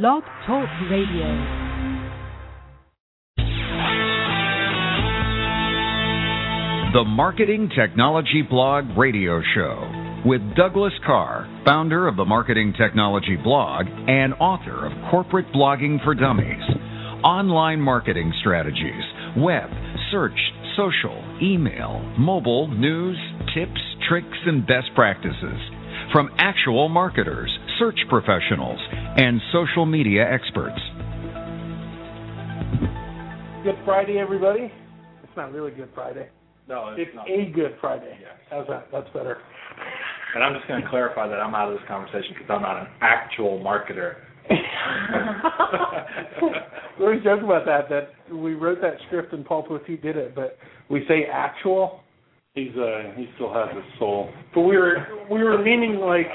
Blog Talk Radio. The Marketing Technology Blog Radio Show with Douglas Karr, founder of the Marketing Technology Blog and author of Corporate Blogging for Dummies, online marketing strategies, web, search, social, email, mobile, news, tips, tricks, and best practices from actual marketers, search professionals, and social media experts. Good Friday, everybody. It's not really Good Friday. No, it's, It's not. a Good Friday. Yes. How's that? That's better. And I'm just going to clarify that I'm out of this conversation because I'm not an actual marketer. we always joke about that. That we wrote that script and Paul Poteet did it, but we say actual. He's uh he still has his soul. But we were we were meaning like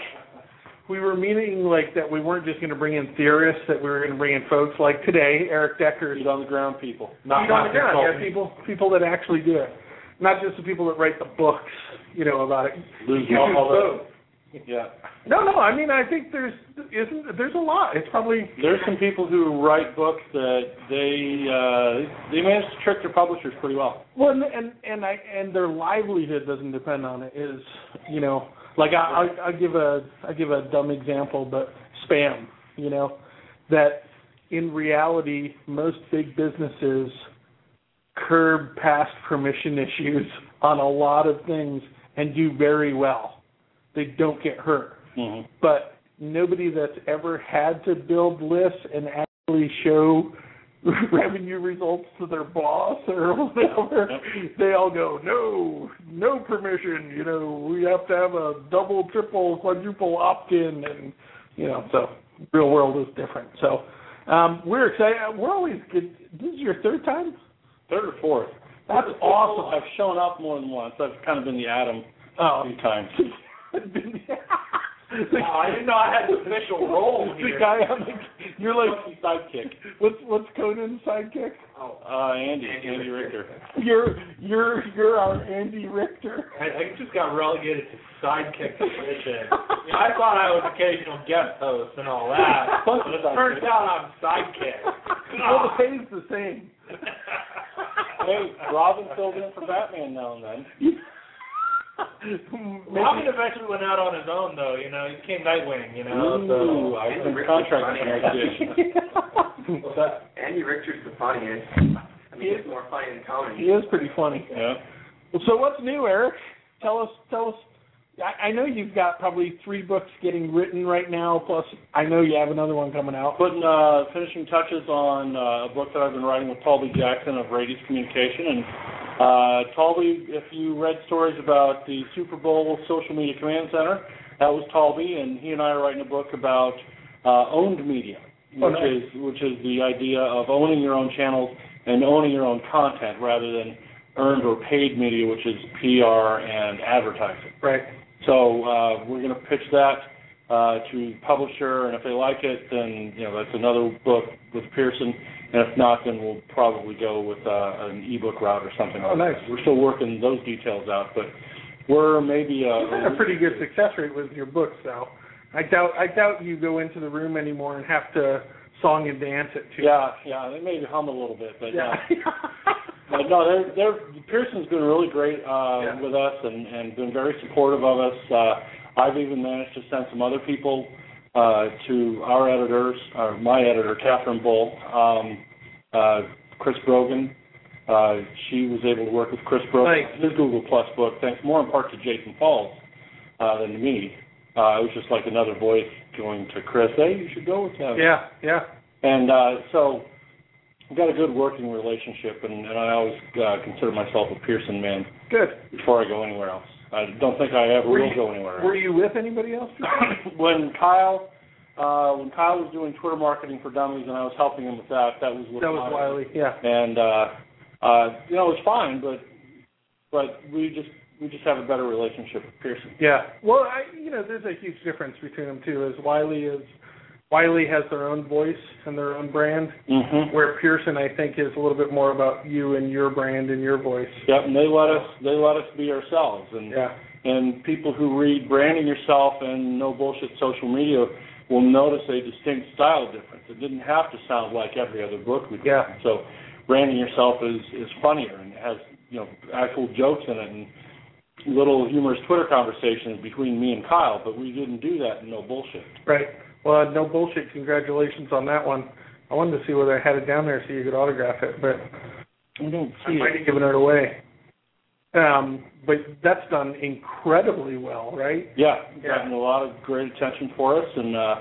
we were meaning like that we weren't just going to bring in theorists. That we were going to bring in folks like today, Erik Deckers. On the ground people. Not, Feet on the ground, yeah, people people that actually do it, not just the people that write the books, you know, about it. Lose all- all the- Yeah. No, no. I mean, I think there's isn't there's a lot. It's probably There's some people who write books that they uh they manage to trick their publishers pretty well. well, and and, and I and their livelihood doesn't depend on it. Is you know, like I I, I give a I give a dumb example, but spam. You know, that in reality most big businesses curb past permission issues on a lot of things and do very well. They don't get hurt. hmm but nobody that's ever had to build lists and actually show revenue results to their boss or whatever, they all go, no, no permission. You know, we have to have a double, triple, quadruple opt-in, and you know, so real world is different. So um, we're excited. We're always good. This is your third time. Third or fourth. That's awesome. I've shown up more than once. I've kind of been the Adam a Oh, few times. Wow, I didn't know I had an official role here. the guy on the you're like sidekick. what's what's Conan's sidekick? Uh Andy, Andy, Richter. You're you're you're our Andy Richter. I, I just got relegated to sidekick position. You know, I thought I was occasional guest host and all that, but it turns out I'm sidekick. well, the pay's the same. Hey, Robin filled in for Batman now and then. Robin eventually went out on his own, though. You know, he became Nightwing. You know, Ooh, so I've been contracted for what's that? Andy Richter's the funniest. I mean, he's more funny than Tony. he is pretty funny. Yeah. Well, so what's new, Erik? Tell us. Tell us. I, I know you've got probably three books getting written right now. Plus, I know you have another one coming out. Putting uh, finishing touches on uh, a book that I've been writing with Taulbee Jackson of Raidious Communication. And uh, Taulbee, if you read stories about the Super Bowl Social Media Command Center, that was Taulbee, and he and I are writing a book about uh, owned media, which Oh, nice. is which is the idea of owning your own channels and owning your own content rather than earned or paid media, which is PR and advertising. Right. So uh, we're going to pitch that uh, to publisher, and if they like it, then you know that's another book with Pearson. And if not, then we'll probably go with uh, an ebook route or something. Oh, like nice. that. We're still working those details out, but we're maybe uh, You've had a pretty good success rate with your books, though. I doubt. I doubt you go into the room anymore and have to song and dance it too. yeah, yeah. They maybe hum a little bit, but Yeah. uh, But no, they're, they're, Pearson's been really great uh, Yeah. with us and, and been very supportive of us. Uh, I've even managed to send some other people uh, to our editors, or my editor, Katherine Bull, um, uh, Chris Brogan. Uh, she was able to work with Chris Brogan his Google Plus book, thanks more in part to Jason Falls uh, than to me. Uh, it was just like another voice going to Chris, hey, you should go with him. yeah. Yeah. And uh, so we've got a good working relationship, and, and I always uh, consider myself a Pearson man Good. before I go anywhere else. I don't think I ever Were will you- go anywhere Were you with anybody else? when Kyle, uh, when Kyle was doing Twitter marketing for dummies, and I was helping him with that, that was with That was Wiley. Yeah. And uh, uh, you know, it was fine, but but we just we just have a better relationship with Pearson. Yeah. Well, I, you know, there's a huge difference between them too. As Wiley is, Wiley has their own voice and their own brand, Mm-hmm. where Pearson, I think, is a little bit more about you and your brand and your voice. Yep, and they let us they let us be ourselves, and Yeah. and people who read branding yourself and no bullshit social media will notice a distinct style difference. It didn't have to sound like every other book we did. Yeah. So branding yourself is is funnier and has you know actual jokes in it and little humorous Twitter conversations between me and Kyle, but we didn't do that in no bullshit. Right. Well, no bullshit. Congratulations on that one. I wanted to see whether I had it down there so you could autograph it, but I don't see I see might it. have given it away. Um, but that's done incredibly well, right? Yeah, Yeah. gotten a lot of great attention for us, and uh,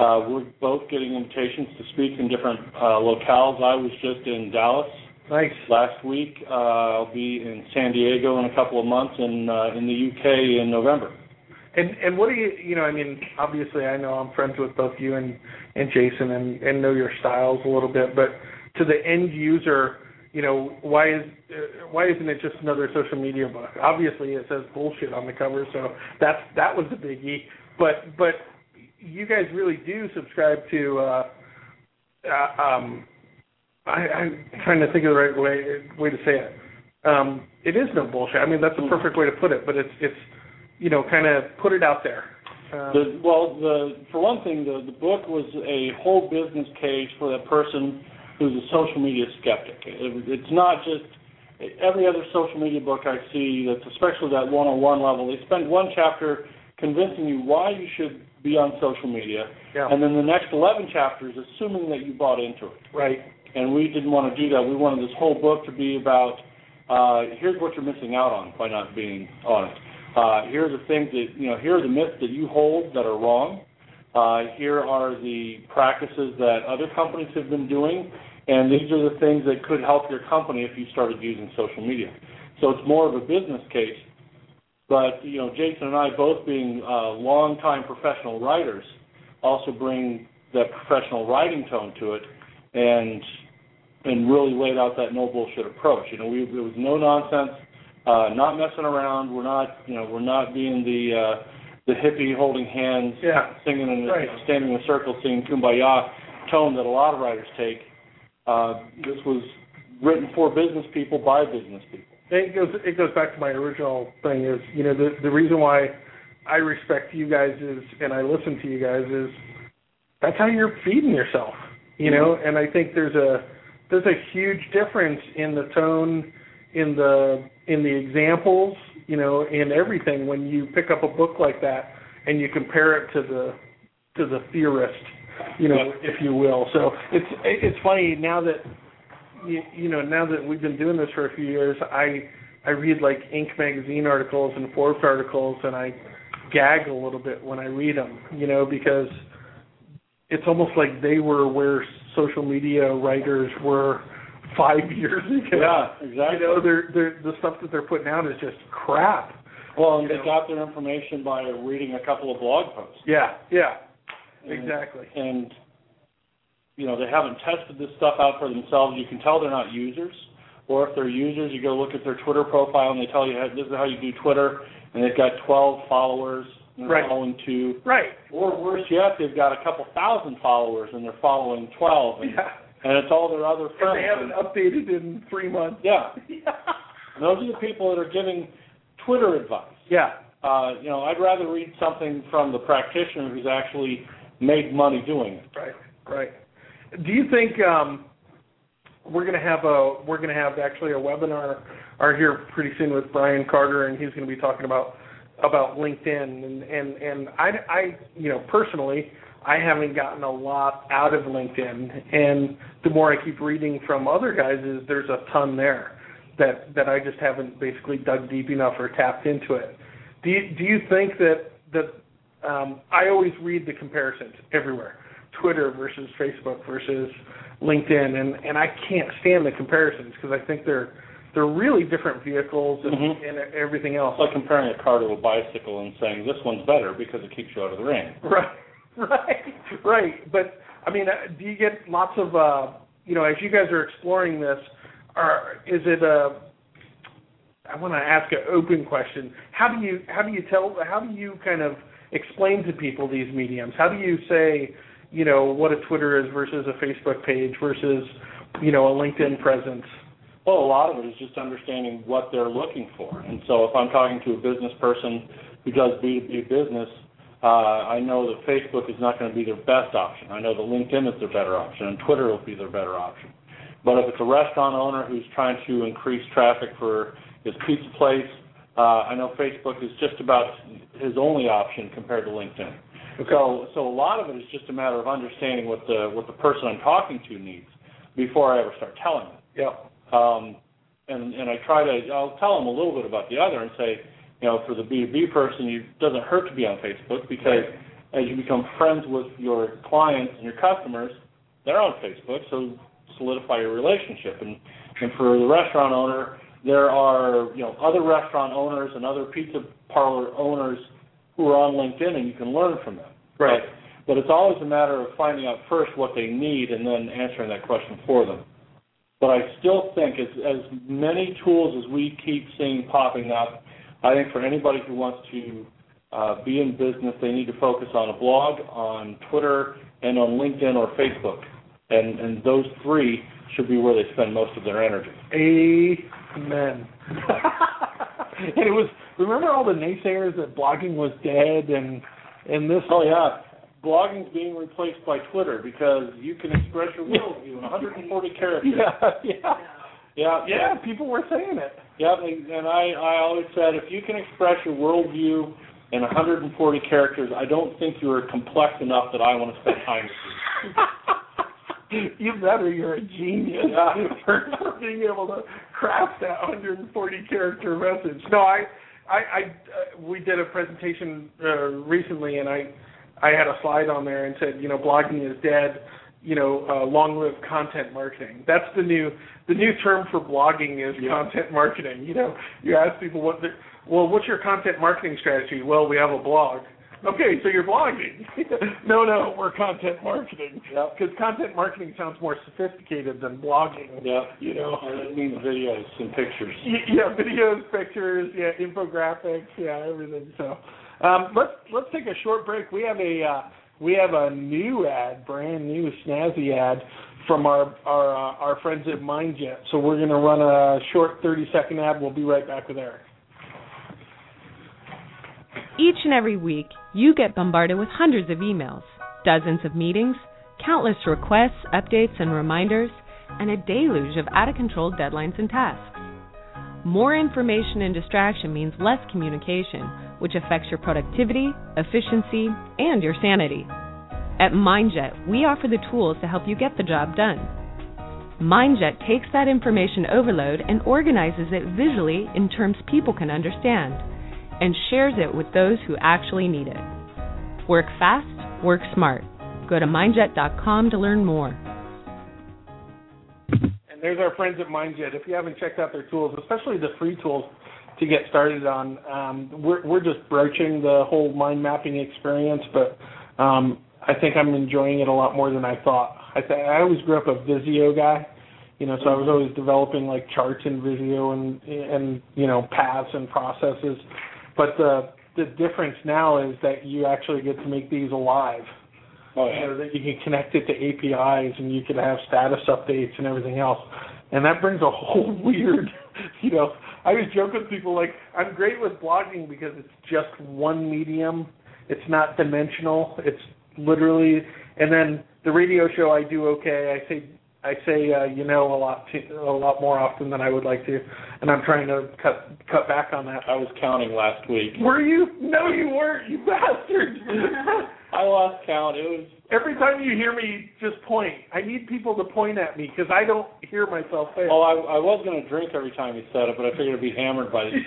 uh, we're both getting invitations to speak in different uh, locales. I was just in Dallas Nice. last week. Uh, I'll be in San Diego in a couple of months, and uh, in the UK in November. And and what do you you know? I mean, obviously, I know I'm friends with both you and and Jason, and and know your styles a little bit. But to the end user, you know, why is uh, why isn't it just another social media book? Obviously, it says bullshit on the cover, so that's that was the biggie. But but you guys really do subscribe to. uh, uh um I, I'm trying to think of the right way way to say it. Um, it is no bullshit. I mean, that's the perfect way to put it. But it's it's you know, kind of put it out there. Um, The, well, the for one thing, the the book was a whole business case for that person who's a social media skeptic. It, it's not just every other social media book I see that's especially that one-on-one level. They spend one chapter convincing you why you should be on social media, yeah, and then the next 11 chapters assuming that you bought into it. right. And we didn't want to do that. We wanted this whole book to be about uh, here's what you're missing out on by not being on it. Uh, here are the things that you know. Here are the myths that you hold that are wrong. Uh, here are the practices that other companies have been doing, and these are the things that could help your company if you started using social media. So it's more of a business case. But you know, Jason and I, both being uh, longtime professional writers, also bring that professional writing tone to it, and and really laid out that no bullshit approach. You know, we there was no nonsense, uh, not messing around. We're not, you know, we're not being the uh, the hippie holding hands, Yeah. singing and Right. standing in a circle, singing "Kumbaya" tone that a lot of writers take. Uh, this was written for business people by business people. It goes it goes back to my original thing is you know the the reason why I respect you guys is and I listen to you guys is that's how you're feeding yourself you know and I think there's a there's a huge difference in the tone in the in the examples you know in everything when you pick up a book like that and you compare it to the to the theorist you know if you will so it's it's funny now that you, you know, now that we've been doing this for a few years, I I read like Inc. magazine articles and Forbes articles, and I gag a little bit when I read them, you know, because it's almost like they were where social media writers were five years ago. Yeah, exactly. You know, they're, they're, the stuff that they're putting out is just crap. Well, and they know. got their information by reading a couple of blog posts. Yeah, yeah, And- exactly. And you know, they haven't tested this stuff out for themselves. You can tell they're not users. Or if they're users, you go look at their Twitter profile and they tell you how, this is how you do Twitter, and they've got 12 followers and they're Right. following two. Right. Or worse yet, they've got a couple thousand followers and they're following 12, and, Yeah. And it's all their other And friends. they haven't updated in three months. yeah, those are the people that are giving Twitter advice. yeah. Uh, you know, I'd rather read something from the practitioner who's actually made money doing it. Right, right. Do you think um, we're going to have a we're going to have actually a webinar are here pretty soon with Brian Carter, and he's going to be talking about about LinkedIn and and and I I you know personally I haven't gotten a lot out of LinkedIn, and the more I keep reading from other guys, is there's a ton there that that I just haven't basically dug deep enough or tapped into it. Do you, do you think that that um, I always read the comparisons everywhere, Twitter versus Facebook versus LinkedIn, and and I can't stand the comparisons because I think they're they're really different vehicles and, Mhm. and everything else. It's like comparing a car to a bicycle and saying this one's better because it keeps you out of the rain. Right, right, right. But I mean, uh, do you get lots of uh, you know as you guys are exploring this? Are is it a I want to ask an open question. How do you how do you tell how do you kind of explain to people these mediums? How do you say you know what a Twitter is versus a Facebook page versus you know a LinkedIn presence? Well, a lot of it is just understanding what they're looking for. And so if I'm talking to a business person who does B2B business, uh, I know that Facebook is not going to be their best option. I know that LinkedIn is their better option, and Twitter will be their better option. But if it's a restaurant owner who's trying to increase traffic for his pizza place, uh, I know Facebook is just about his only option compared to LinkedIn. Okay. So, so a lot of it is just a matter of understanding what the what the person I'm talking to needs before I ever start telling them. Yeah. Um, and and I try to I'll tell them a little bit about the other and say, you know, for the B2B person, it doesn't hurt to be on Facebook because as you become friends with your clients and your customers, they're on Facebook, so solidify your relationship. And and for the restaurant owner, there are you know other restaurant owners and other pizza parlor owners who are on LinkedIn, and you can learn from them. Right. But, but it's always a matter of finding out first what they need and then answering that question for them. But I still think as as many tools as we keep seeing popping up I think for anybody who wants to uh, be in business, they need to focus on a blog, on Twitter, and on LinkedIn or Facebook. And, and those three should be where they spend most of their energy. Amen. and it was remember all the naysayers that blogging was dead and and this Oh yeah. Blogging's being replaced by Twitter because you can express your worldview in 140 characters. Yeah, yeah. Yeah, yeah, people were saying it. Yep, and I, I always said if you can express your worldview in 140 characters, I don't think you are complex enough that I want to spend time with you. you better, you're a genius yeah. for, for being able to craft that 140 character message. No, I, I, I uh, we did a presentation uh, recently, and I, I had a slide on there and said, you know, blogging is dead you know, uh, long-lived content marketing. That's the new the new term for blogging is yeah. content marketing. You know, you ask people what the well, what's your content marketing strategy? Well, we have a blog. Okay, so you're blogging. no, no, we're content marketing. Because content marketing sounds more sophisticated than blogging. Yeah. You know, and it means videos and pictures. Yeah, videos, pictures, yeah, infographics, yeah, everything. So, um, let's let's take a short break. We have a uh, we have a new ad, brand new snazzy ad from our our uh, our friends at MindJet. So we're going to run a short 30 second ad. We'll be right back with Erik. Each and every week, you get bombarded with hundreds of emails, dozens of meetings, countless requests, updates, and reminders, and a deluge of out of control deadlines and tasks. More information and distraction means less communication which affects your productivity, efficiency, and your sanity. At MindJet, we offer the tools to help you get the job done. MindJet takes that information overload and organizes it visually in terms people can understand, and shares it with those who actually need it. Work fast, work smart. Go to mindjet.com to learn more. And there's our friends at MindJet. If you haven't checked out their tools, especially the free tools, to get started on. Um, we're we're just broaching the whole mind mapping experience, but um, I think I'm enjoying it a lot more than I thought. I th- I always grew up a Visio guy, you know, so I was always developing like charts in Visio and and you know paths and processes. But the the difference now is that you actually get to make these alive. Oh, yeah. You know, that you can connect it to APIs and you can have status updates and everything else. And that brings a whole weird, you know, I always joke with people like I'm great with blogging because it's just one medium. It's not dimensional. It's literally, and then the radio show I do okay. I say I say uh, you know a lot to, a lot more often than I would like to, and I'm trying to cut cut back on that. I was counting last week. Were you? No, you weren't. You bastard. I lost count. It was every time you hear me just point. I need people to point at me because I don't hear myself say. Oh, I, I was going to drink every time you said it, but I figured I'd be hammered by the.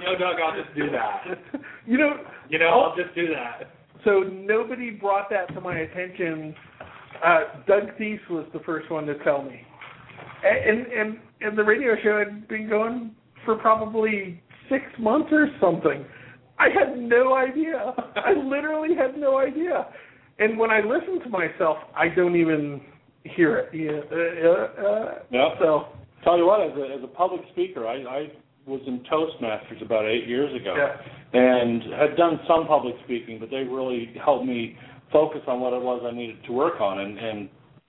you know, Doug, I'll just do that. You know. You know, I'll just do that. So nobody brought that to my attention. Uh, Doug Thies was the first one to tell me, and and and the radio show had been going for probably six months or something. I had no idea. I literally had no idea. And when I listen to myself, I don't even hear it. Yeah. Uh, uh, yeah. So tell you what, as a, as a public speaker, I, I was in Toastmasters about eight years ago, yeah. and had done some public speaking, but they really helped me focus on what it was I needed to work on, and, and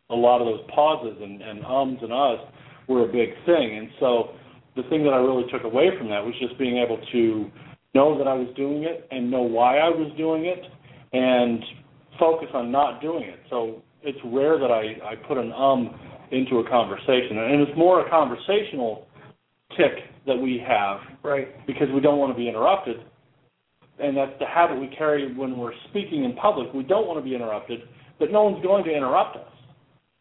a lot of those pauses and, and ums and uhs were a big thing. And so the thing that I really took away from that was just being able to know that I was doing it and know why I was doing it and focus on not doing it. So it's rare that I, I put an um into a conversation. And it's more a conversational tick that we have Right. because we don't want to be interrupted. And that's the habit we carry when we're speaking in public. We don't want to be interrupted, but no one's going to interrupt us.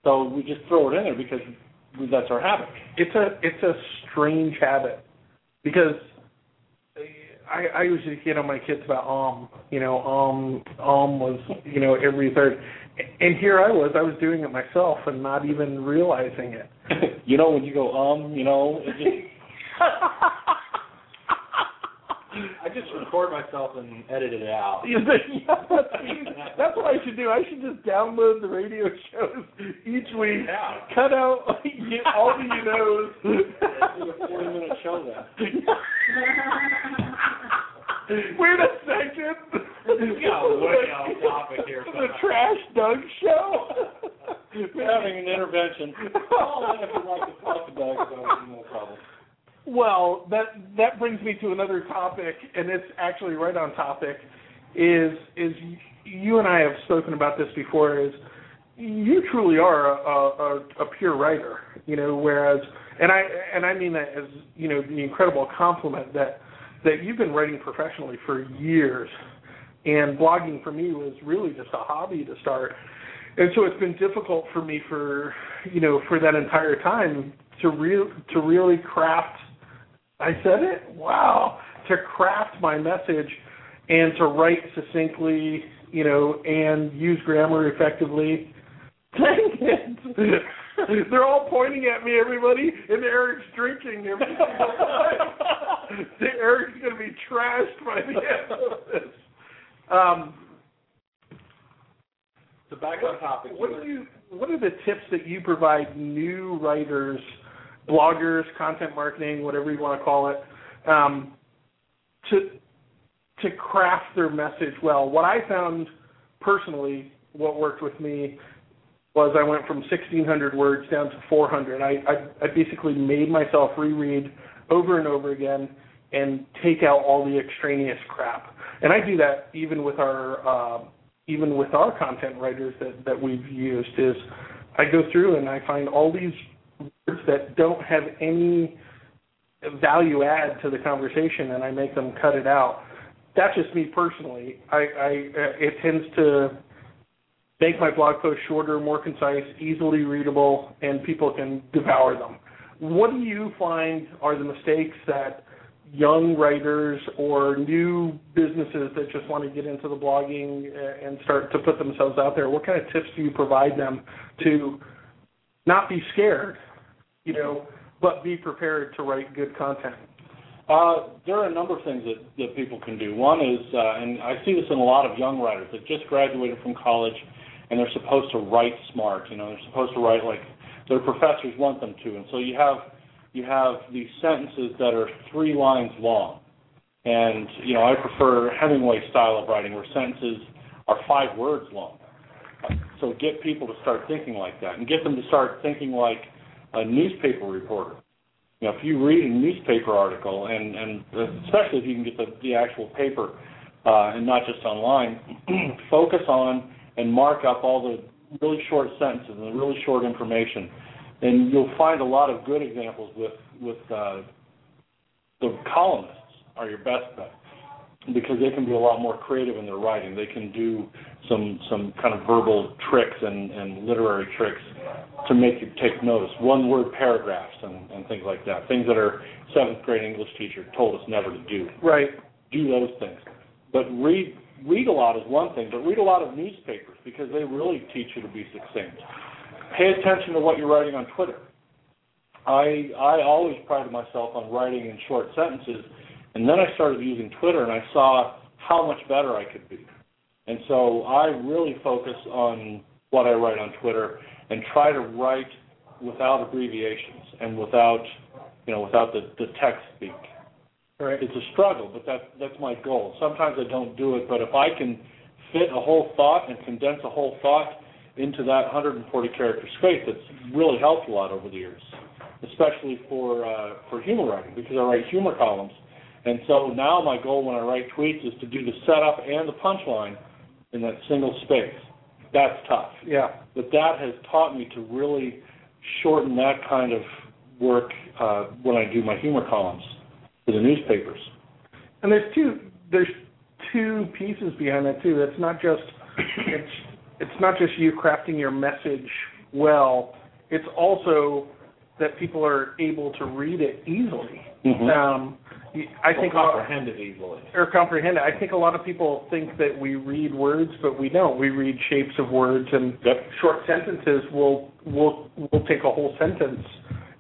So we just throw it in there because that's our habit. It's a it's a strange habit because I, I usually get on my kids about um, you know, um, um was you know every third, and here I was, I was doing it myself and not even realizing it. you know, when you go um, you know, it just just record myself and edit it out. Yeah, that's, what I should do. I should just download the radio shows each week, Yeah. cut out all the you knows. do a forty-minute show then. Wait a second. Got way off topic here. The Trash Doug Show. We're having an intervention. If you'd like to talk about it, no problem. Well, that that brings me to another topic, and it's actually right on topic. Is is you and I have spoken about this before? Is you truly are a, a, a pure writer, you know. Whereas, and I and I mean that as you know the incredible compliment that that you've been writing professionally for years, and blogging for me was really just a hobby to start. And so it's been difficult for me for you know for that entire time to real to really craft I said it? Wow. To craft my message and to write succinctly, you know, and use grammar effectively. Dang it. They're all pointing at me, everybody, and Erik's drinking every single time. Erik's going to be trashed by the end of this. Um, So back on topic. what do you? What are the tips that you provide new writers, bloggers, content marketing, whatever you want to call it, um, to to craft their message well? What I found personally, what worked with me was I went from 1,600 words down to 400. I, I, I basically made myself reread over and over again and take out all the extraneous crap. And I do that even with our uh, even with our content writers that, that we've used is I go through and I find all these words that don't have any value add to the conversation and I make them cut it out. That's just me personally. I, I uh, it tends to make my blog post shorter, more concise, easily readable, and people can devour them. What do you find are the mistakes that young writers or new businesses that just want to get into the blogging uh, and start to put themselves out there? What kind of tips do you provide them to not be scared, you know, but be prepared to write good content? Uh, there are a number of things that, that people can do. One is, uh, and I see this in a lot of young writers that just graduated from college and they're supposed to write smart. You know, they're supposed to write like their professors want them to. And so you have you have these sentences that are three lines long. And you know, I prefer Hemingway style of writing where sentences are five words long. So get people to start thinking like that, and get them to start thinking like a newspaper reporter. You know, if you read a newspaper article, and and especially if you can get the, the actual paper uh, and not just online, focus on and mark up all the really short sentences and the really short information, and you'll find a lot of good examples with with uh, the columnists are your best bet because they can be a lot more creative in their writing. They can do some some kind of verbal tricks and, and literary tricks to make you take notice. One word paragraphs and, and things like that. Things that our seventh grade English teacher told us never to do. Right. Do those things. But read read a lot is one thing, but read a lot of newspapers because they really teach you to be succinct. Pay attention to what you're writing on Twitter. I I always prided myself on writing in short sentences, and then I started using Twitter and I saw how much better I could be. And so I really focus on what I write on Twitter and try to write without abbreviations and without you know without the, the text speak. Right. It's a struggle, but that that's my goal. Sometimes I don't do it, but if I can fit a whole thought and condense a whole thought into that 140 character space, it's really helped a lot over the years, especially for uh, for humor writing because I write humor columns, And so now my goal when I write tweets is to do the setup and the punchline in that single space. That's tough. Yeah. But that has taught me to really shorten that kind of work uh, when I do my humor columns for the newspapers. And there's two there's two pieces behind that too. It's not just it's it's not just you crafting your message well. It's also that people are able to read it easily. Mhm. Um, I think a lot- comprehend it easily. or comprehend it. I think a lot of people think that we read words, but we don't. We read shapes of words and Yep. short sentences. We'll we'll we'll take a whole sentence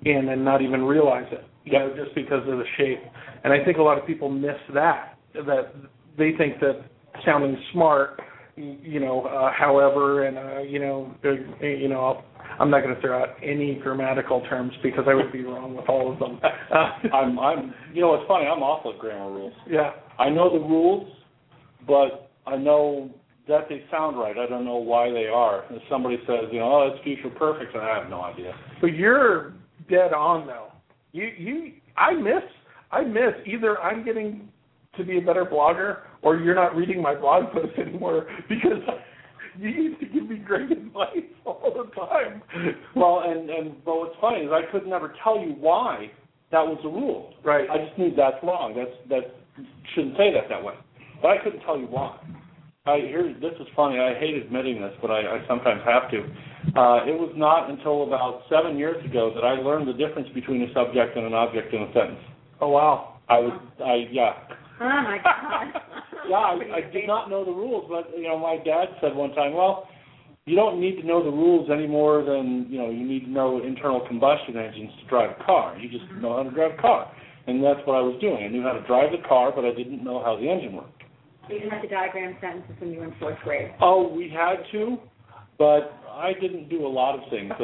in and not even realize it, you know, just because of the shape. And I think a lot of people miss that. That they think that sounding smart, y- you know, uh, however, and uh, you know, you know, I'm not going to throw out any grammatical terms because I would be wrong with all of them. I'm, I'm, you know, it's funny. I'm awful at grammar rules. yeah. I know the rules, but I know that they sound right. I don't know why they are. If somebody says, you know, oh, it's future perfect, and I have no idea. But you're dead on though. You you I miss I miss either I'm getting to be a better blogger or you're not reading my blog posts anymore because you used to give me great advice all the time. Well, and and but what's funny is I could never tell you why that was the rule. Right. I just knew that's wrong. That's that shouldn't say that that way. But I couldn't tell you why. I here this is funny. I hate admitting this, but I, I sometimes have to. Uh, it was not until about seven years ago that I learned the difference between a subject and an object in a sentence. Oh wow. I was I yeah Oh my god. yeah I, I did not know the rules, but you know my dad said one time, well, you don't need to know the rules any more than you know you need to know internal combustion engines to drive a car. You just mm-hmm. know how to drive a car, and that's what I was doing. I knew how to drive the car, but I didn't know how the engine worked. You didn't have to diagram sentences when you were in fourth grade. Oh, we had to, but I didn't do a lot of things.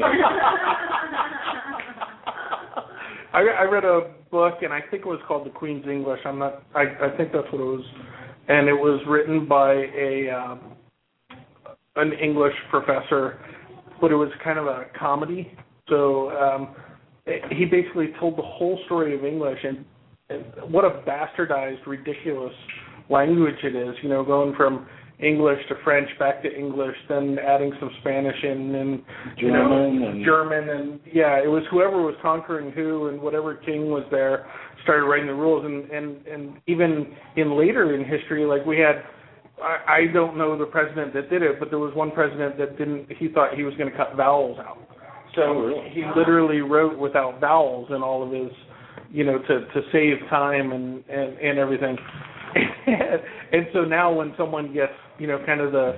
I, I read a book, and I think it was called The Queen's English. I'm not. I, I think that's what it was, and it was written by a um, an English professor, but it was kind of a comedy. So um, he basically told the whole story of English, and, and what a bastardized, ridiculous language it is. You know, going from English to French, back to English, then adding some Spanish in, and you know, German and- German, and yeah, it was whoever was conquering who, and whatever king was there started writing the rules, and and and even in later in history, like we had. I, I don't know the president that did it, but there was one president that didn't. He thought he was going to cut vowels out, so Oh, really? he literally wrote without vowels in all of his, you know, to to save time and and and everything. and so now when someone gets, you know, kind of the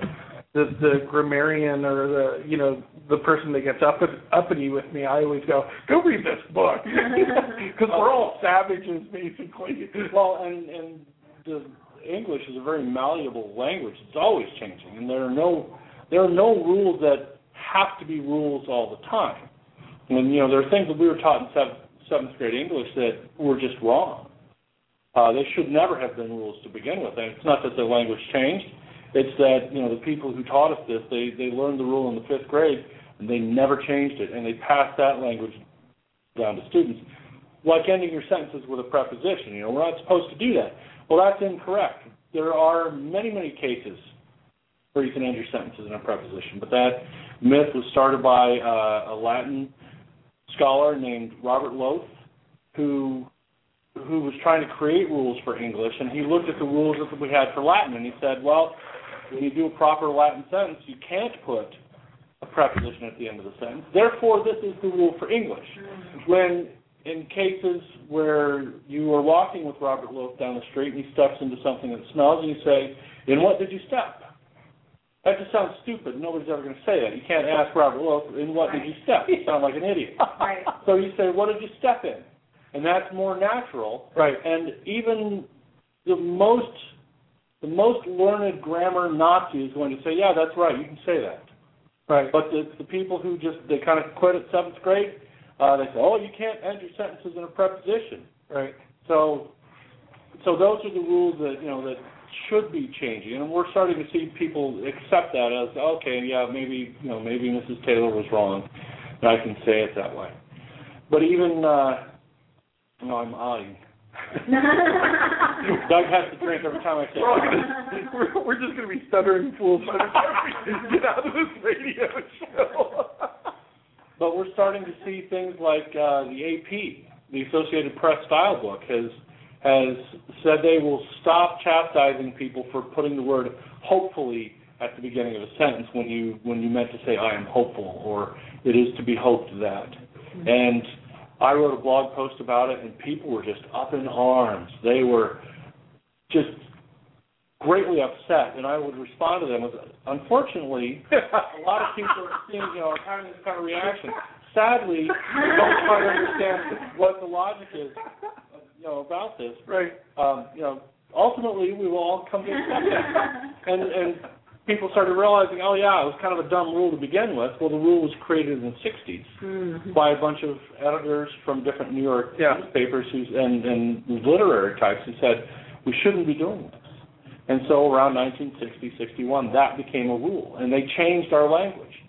the the grammarian or the you know the person that gets up uppity with me, I always go, go read this book because we're all savages basically. Well, and and the English is a very malleable language. It's always changing, and there are no there are no rules that have to be rules all the time. And you know, there are things that we were taught in seventh, seventh grade English that were just wrong. Uh, they should never have been rules to begin with. And it's not that the language changed; it's that you know the people who taught us this they they learned the rule in the fifth grade and they never changed it, and they passed that language down to students. Like ending your sentences with a preposition. You know, we're not supposed to do that. Well, that's incorrect. There are many, many cases where you can end your sentences in a preposition, but that myth was started by uh, a Latin scholar named Robert Lowth, who who was trying to create rules for English, and he looked at the rules that we had for Latin, and he said, well, when you do a proper Latin sentence, you can't put a preposition at the end of the sentence. Therefore, this is the rule for English. When in cases where you are walking with Robert Lowth down the street and he steps into something that smells, and you say, "In what did you step?" That just sounds stupid. Nobody's ever going to say that. You can't ask Robert Lowth, "In what did you step?" You sound like an idiot. Right. So you say, "What did you step in?" And that's more natural. Right. And even the most the most learned grammar Nazi is going to say, "Yeah, that's right. You can say that." Right. But the, the people who just they kind of quit at seventh grade, uh, they say, "Oh, you can't end your sentences in a preposition." Right. So, so those are the rules that you know that should be changing, and we're starting to see people accept that as okay, yeah, maybe you know maybe Mrs. Taylor was wrong, and I can say it that way. But even uh, no, I'm eyeing. Doug has to drink every time I say. We're, gonna, we're, we're just going to be stuttering fools by the time we get out of this radio show. But we're starting to see things like uh, the AP, the Associated Press style book, has has said they will stop chastising people for putting the word hopefully at the beginning of a sentence when you when you meant to say I am hopeful or it is to be hoped that. And I wrote a blog post about it and people were just up in arms. They were just greatly upset and I would respond to them with unfortunately a lot of people are seeing, you know, having this kind of reaction. Sadly, don't quite understand what the logic is you know, about this. Right. Um, you know, ultimately we will all come to accept it. And and people started realizing, oh yeah, it was kind of a dumb rule to begin with. Well, the rule was created in the '60s Mhm. by a bunch of editors from different New York Yeah. newspapers who's and and literary types who said we shouldn't be doing this. And so around 1960, 61, that became a rule, and they changed our language.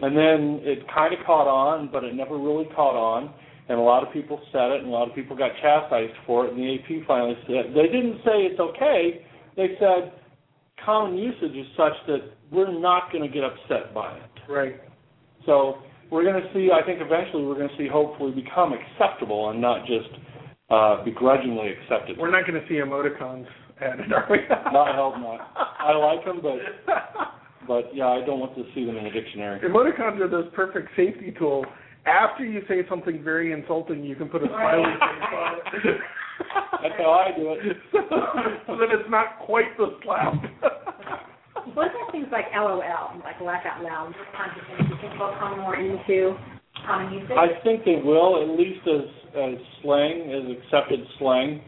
And then it kind of caught on, but it never really caught on. And a lot of people said it, and a lot of people got chastised for it. And the AP finally said they didn't say it's okay. They said common usage is such that we're not going to get upset by it. Right. So we're going to see. I think eventually we're going to see hopefully become acceptable and not just uh, begrudgingly accepted. We're not going to see emoticons added, are we? Not I hope not. I like them, but but yeah, I don't want to see them in the dictionary. Emoticons are those perfect safety tools. After you say something very insulting, you can put a smiley face on it. That's how I do it. so that it's not quite the slap. What about things like LOL, like laugh out loud? What kinds of things do you think will come more into common usage? I think they will, at least as as slang, as accepted slang.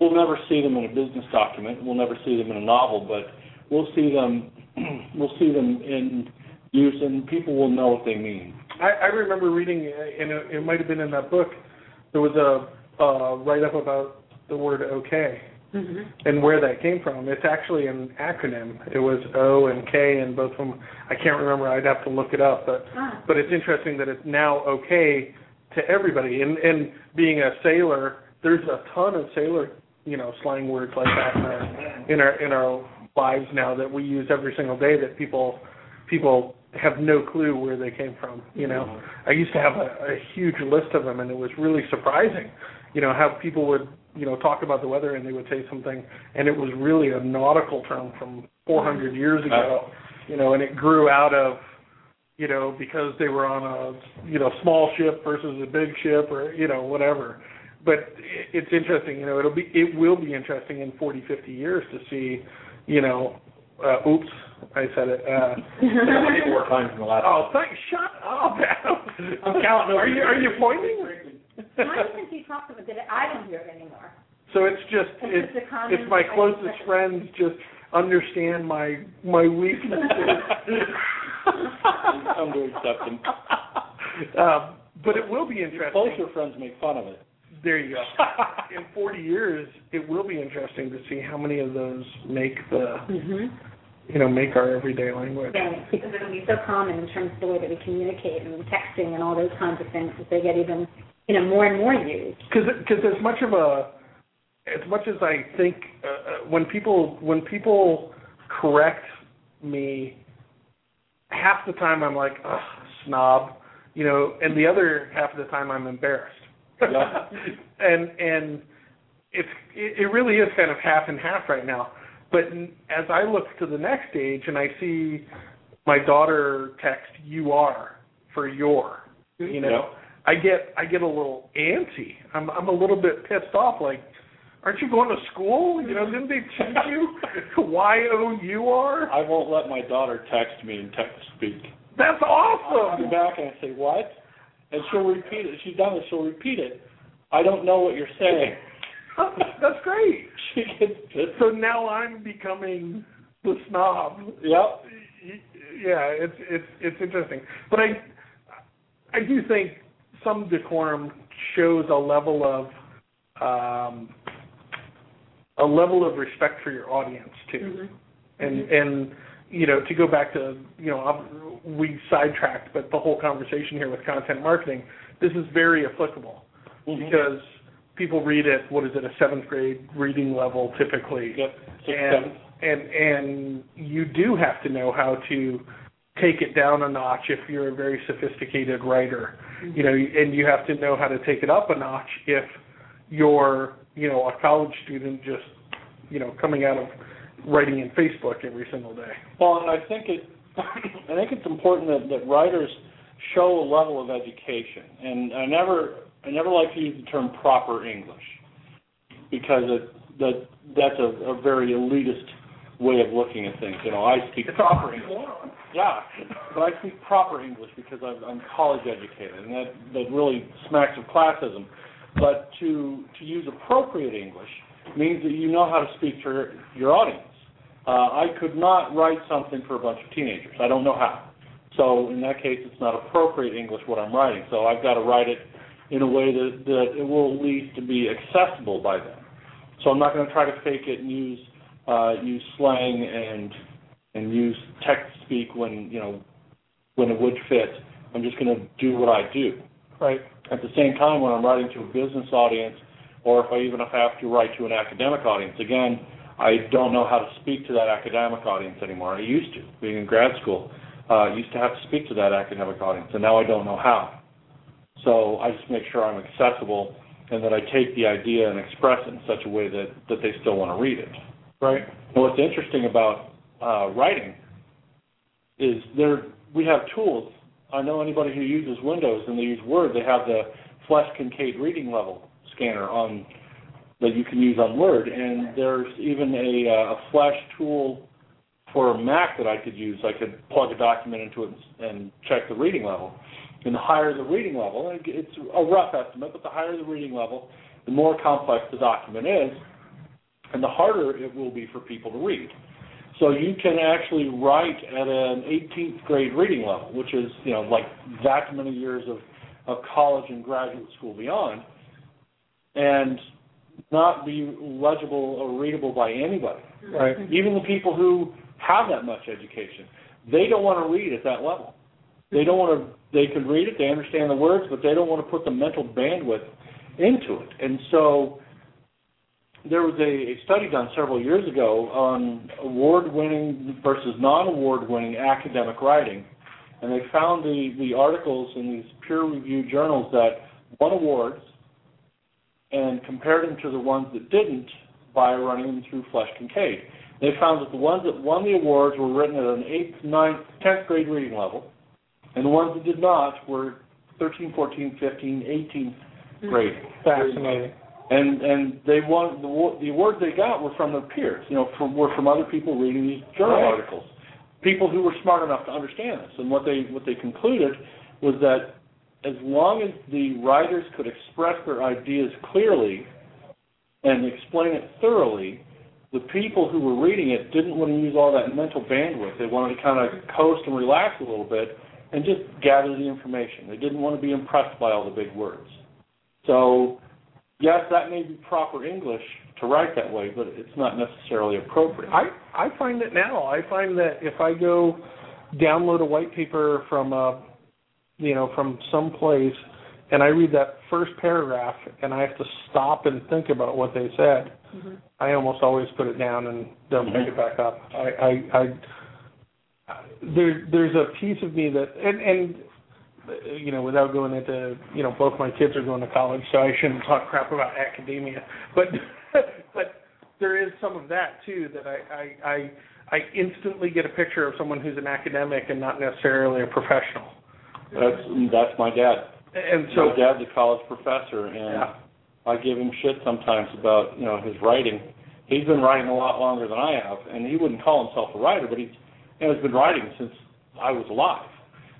We'll never see them in a business document. We'll never see them in a novel, but we'll see them. we'll see them in use, and people will know what they mean. I, I remember reading, uh, and it, it might have been in that book. There was a uh, write up about the word "okay" Mhm. and where that came from. It's actually an acronym. It was O and K, and both of them. I can't remember. I'd have to look it up, but Ah. but it's interesting that it's now okay to everybody. And and being a sailor, there's a ton of sailor, you know, slang words like that in our in our in our lives now that we use every single day that people people have no clue where they came from. You know, I used to have a, a huge list of them, and it was really surprising. You know how people would you know talk about the weather and they would say something, and it was really a nautical term from 400 years ago. You know, and it grew out of you know, because they were on a you know small ship versus a big ship or you know whatever. But it's interesting, you know, it'll be it will be interesting in 40, 50 years to see, you know, uh, oops, I said it. Uh, more times in the last. oh, thanks. Shut up. I'm counting Are you are you pointing? Not even if you talk about it, I don't hear it anymore. so it's just It's it's just common it's my closest friends just understand my my weaknesses. Come to accept them. Um, but it will be interesting. Closer friends make fun of it. There you go. In 40 years, it will be interesting to see how many of those make the, Mhm. You know, make our everyday language. Right, because it'll be so common in terms of the way that we communicate and texting and all those kinds of things that they get even, you know, more and more used. Because as much of a, as much as I think uh, uh, when people when people correct me, half the time I'm like, ugh, snob, you know, and the other half of the time I'm embarrassed. Yeah. and and it's it, it really is kind of half and half right now. But as I look to the next stage and I see my daughter text "you are" for your, you know, I get I get a little antsy. I'm I'm a little bit pissed off. Like, aren't you going to school? You know, didn't they teach you Y O U R? I won't let my daughter text me in text speak. That's awesome. I'll awesome. come back and I say, what? And she'll repeat it. She's done it. She'll repeat it. I don't know what you're saying. That's great. She gets pissed. So now I'm becoming the snob. Yep. Yeah, it's it's it's interesting, but I I do think some decorum shows a level of um, a level of respect for your audience too, and and you know to go back to you know we sidetracked, but the whole conversation here with content marketing, this is very applicable Mhm. because people read it. what is it a seventh grade reading level typically. Yep. Six, and seven. and and you do have to know how to take it down a notch if you're a very sophisticated writer. Mm-hmm. You know, and you have to know how to take it up a notch if you're you know a college student just you know coming out of writing in Facebook every single day. Well, and I think it, I think it's important that, that writers show a level of education, and I never, I never like to use the term proper English because it, that that's a, a very elitist way of looking at things. You know, I speak proper English. Yeah, but I speak proper English because I'm, I'm college educated, and that that really smacks of classism. But to to use appropriate English means that you know how to speak to your, your audience. Uh, I could not write something for a bunch of teenagers. I don't know how. So in that case, it's not appropriate English what I'm writing. So I've got to write it in a way that, that it will at least be accessible by them. So I'm not going to try to fake it and use uh, use slang and and use text speak when you know when it would fit. I'm just going to do what I do. Right. At the same time, when I'm writing to a business audience, or if I even have to write to an academic audience, again, I don't know how to speak to that academic audience anymore. I used to, being in grad school, uh, used to have to speak to that academic audience, and now I don't know how. So I just make sure I'm accessible and that I take the idea and express it in such a way that, that they still want to read it. Right. And what's interesting about uh, writing is there we have tools. I know anybody who uses Windows and they use Word, they have the Flesch Kincaid reading level scanner on that you can use on Word, and there's even a, uh, a Flash tool for Mac that I could use. I could plug a document into it and, and check the reading level. And the higher the reading level, it's a rough estimate, but the higher the reading level, the more complex the document is, and the harder it will be for people to read. So you can actually write at an 18th grade reading level, which is you know like that many years of, of college and graduate school beyond, and not be legible or readable by anybody. Right. Even the people who have that much education, they don't want to read at that level. They don't want to. They can read it, they understand the words, but they don't want to put the mental bandwidth into it. And so there was a, a study done several years ago on award-winning versus non-award-winning academic writing, and they found the the articles in these peer-reviewed journals that won awards and compared them to the ones that didn't by running them through Flesch Kincaid. They found that the ones that won the awards were written at an 8th, 9th, 10th grade reading level, and the ones that did not were 13, 14, 15, 18th hmm. grade. Fascinating. And and they won the wa- the awards they got were from their peers, you know, from were from other people reading these journal Right. articles, people who were smart enough to understand this. And what they what they concluded was that as long as the writers could express their ideas clearly and explain it thoroughly, the people who were reading it didn't want to use all that mental bandwidth. They wanted to kind of coast and relax a little bit and just gather the information. They didn't want to be impressed by all the big words. So, yes, that may be proper English to write that way, but it's not necessarily appropriate. I I find it now. I find that if I go download a white paper from a you know from some place and I read that first paragraph and I have to stop and think about what they said, mm-hmm. I almost always put it down and don't pick it back up. I I, I there there's a piece of me that and and you know without going into you know both my kids are going to college so I shouldn't talk crap about academia but but there is some of that too that I I I, I instantly get a picture of someone who's an academic and not necessarily a professional That's that's my dad. and so my dad's a college professor, and Yeah. I give him shit sometimes about you know his writing. He's been writing a lot longer than I have, and he wouldn't call himself a writer, but he's you know, he's been writing since I was alive,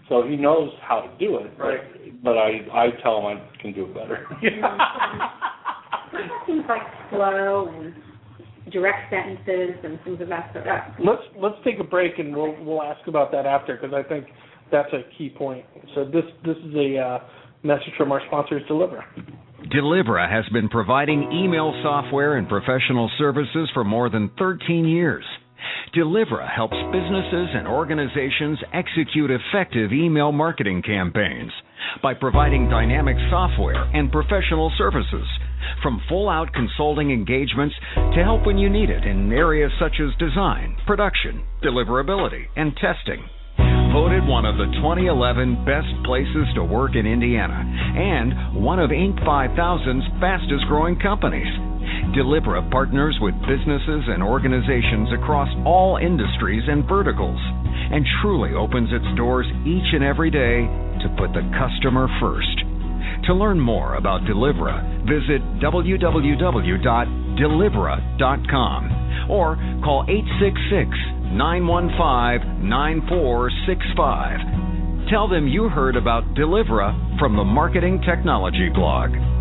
so he knows how to do it. but- Right. But, I I tell him I can do it better. It seems like slow and direct sentences and things of that sort. Let's let's take a break and we'll we'll ask about that after because I think that's a key point. So this this is a uh, message from our sponsors, Deliver. Delivra has been providing email software and professional services for more than 13 years. Delivra helps businesses and organizations execute effective email marketing campaigns by providing dynamic software and professional services From full out consulting engagements to help when you need it in areas such as design, production, deliverability, and testing. Voted one of the 2011 best places to work in Indiana and one of Inc. 5000's fastest growing companies. Delivra partners with businesses and organizations across all industries and verticals and truly opens its doors each and every day to put the customer first. To learn more about Delivra, visit www.delivra.com or call 866 915 9465. Tell them you heard about Delivra from the Marketing Technology blog.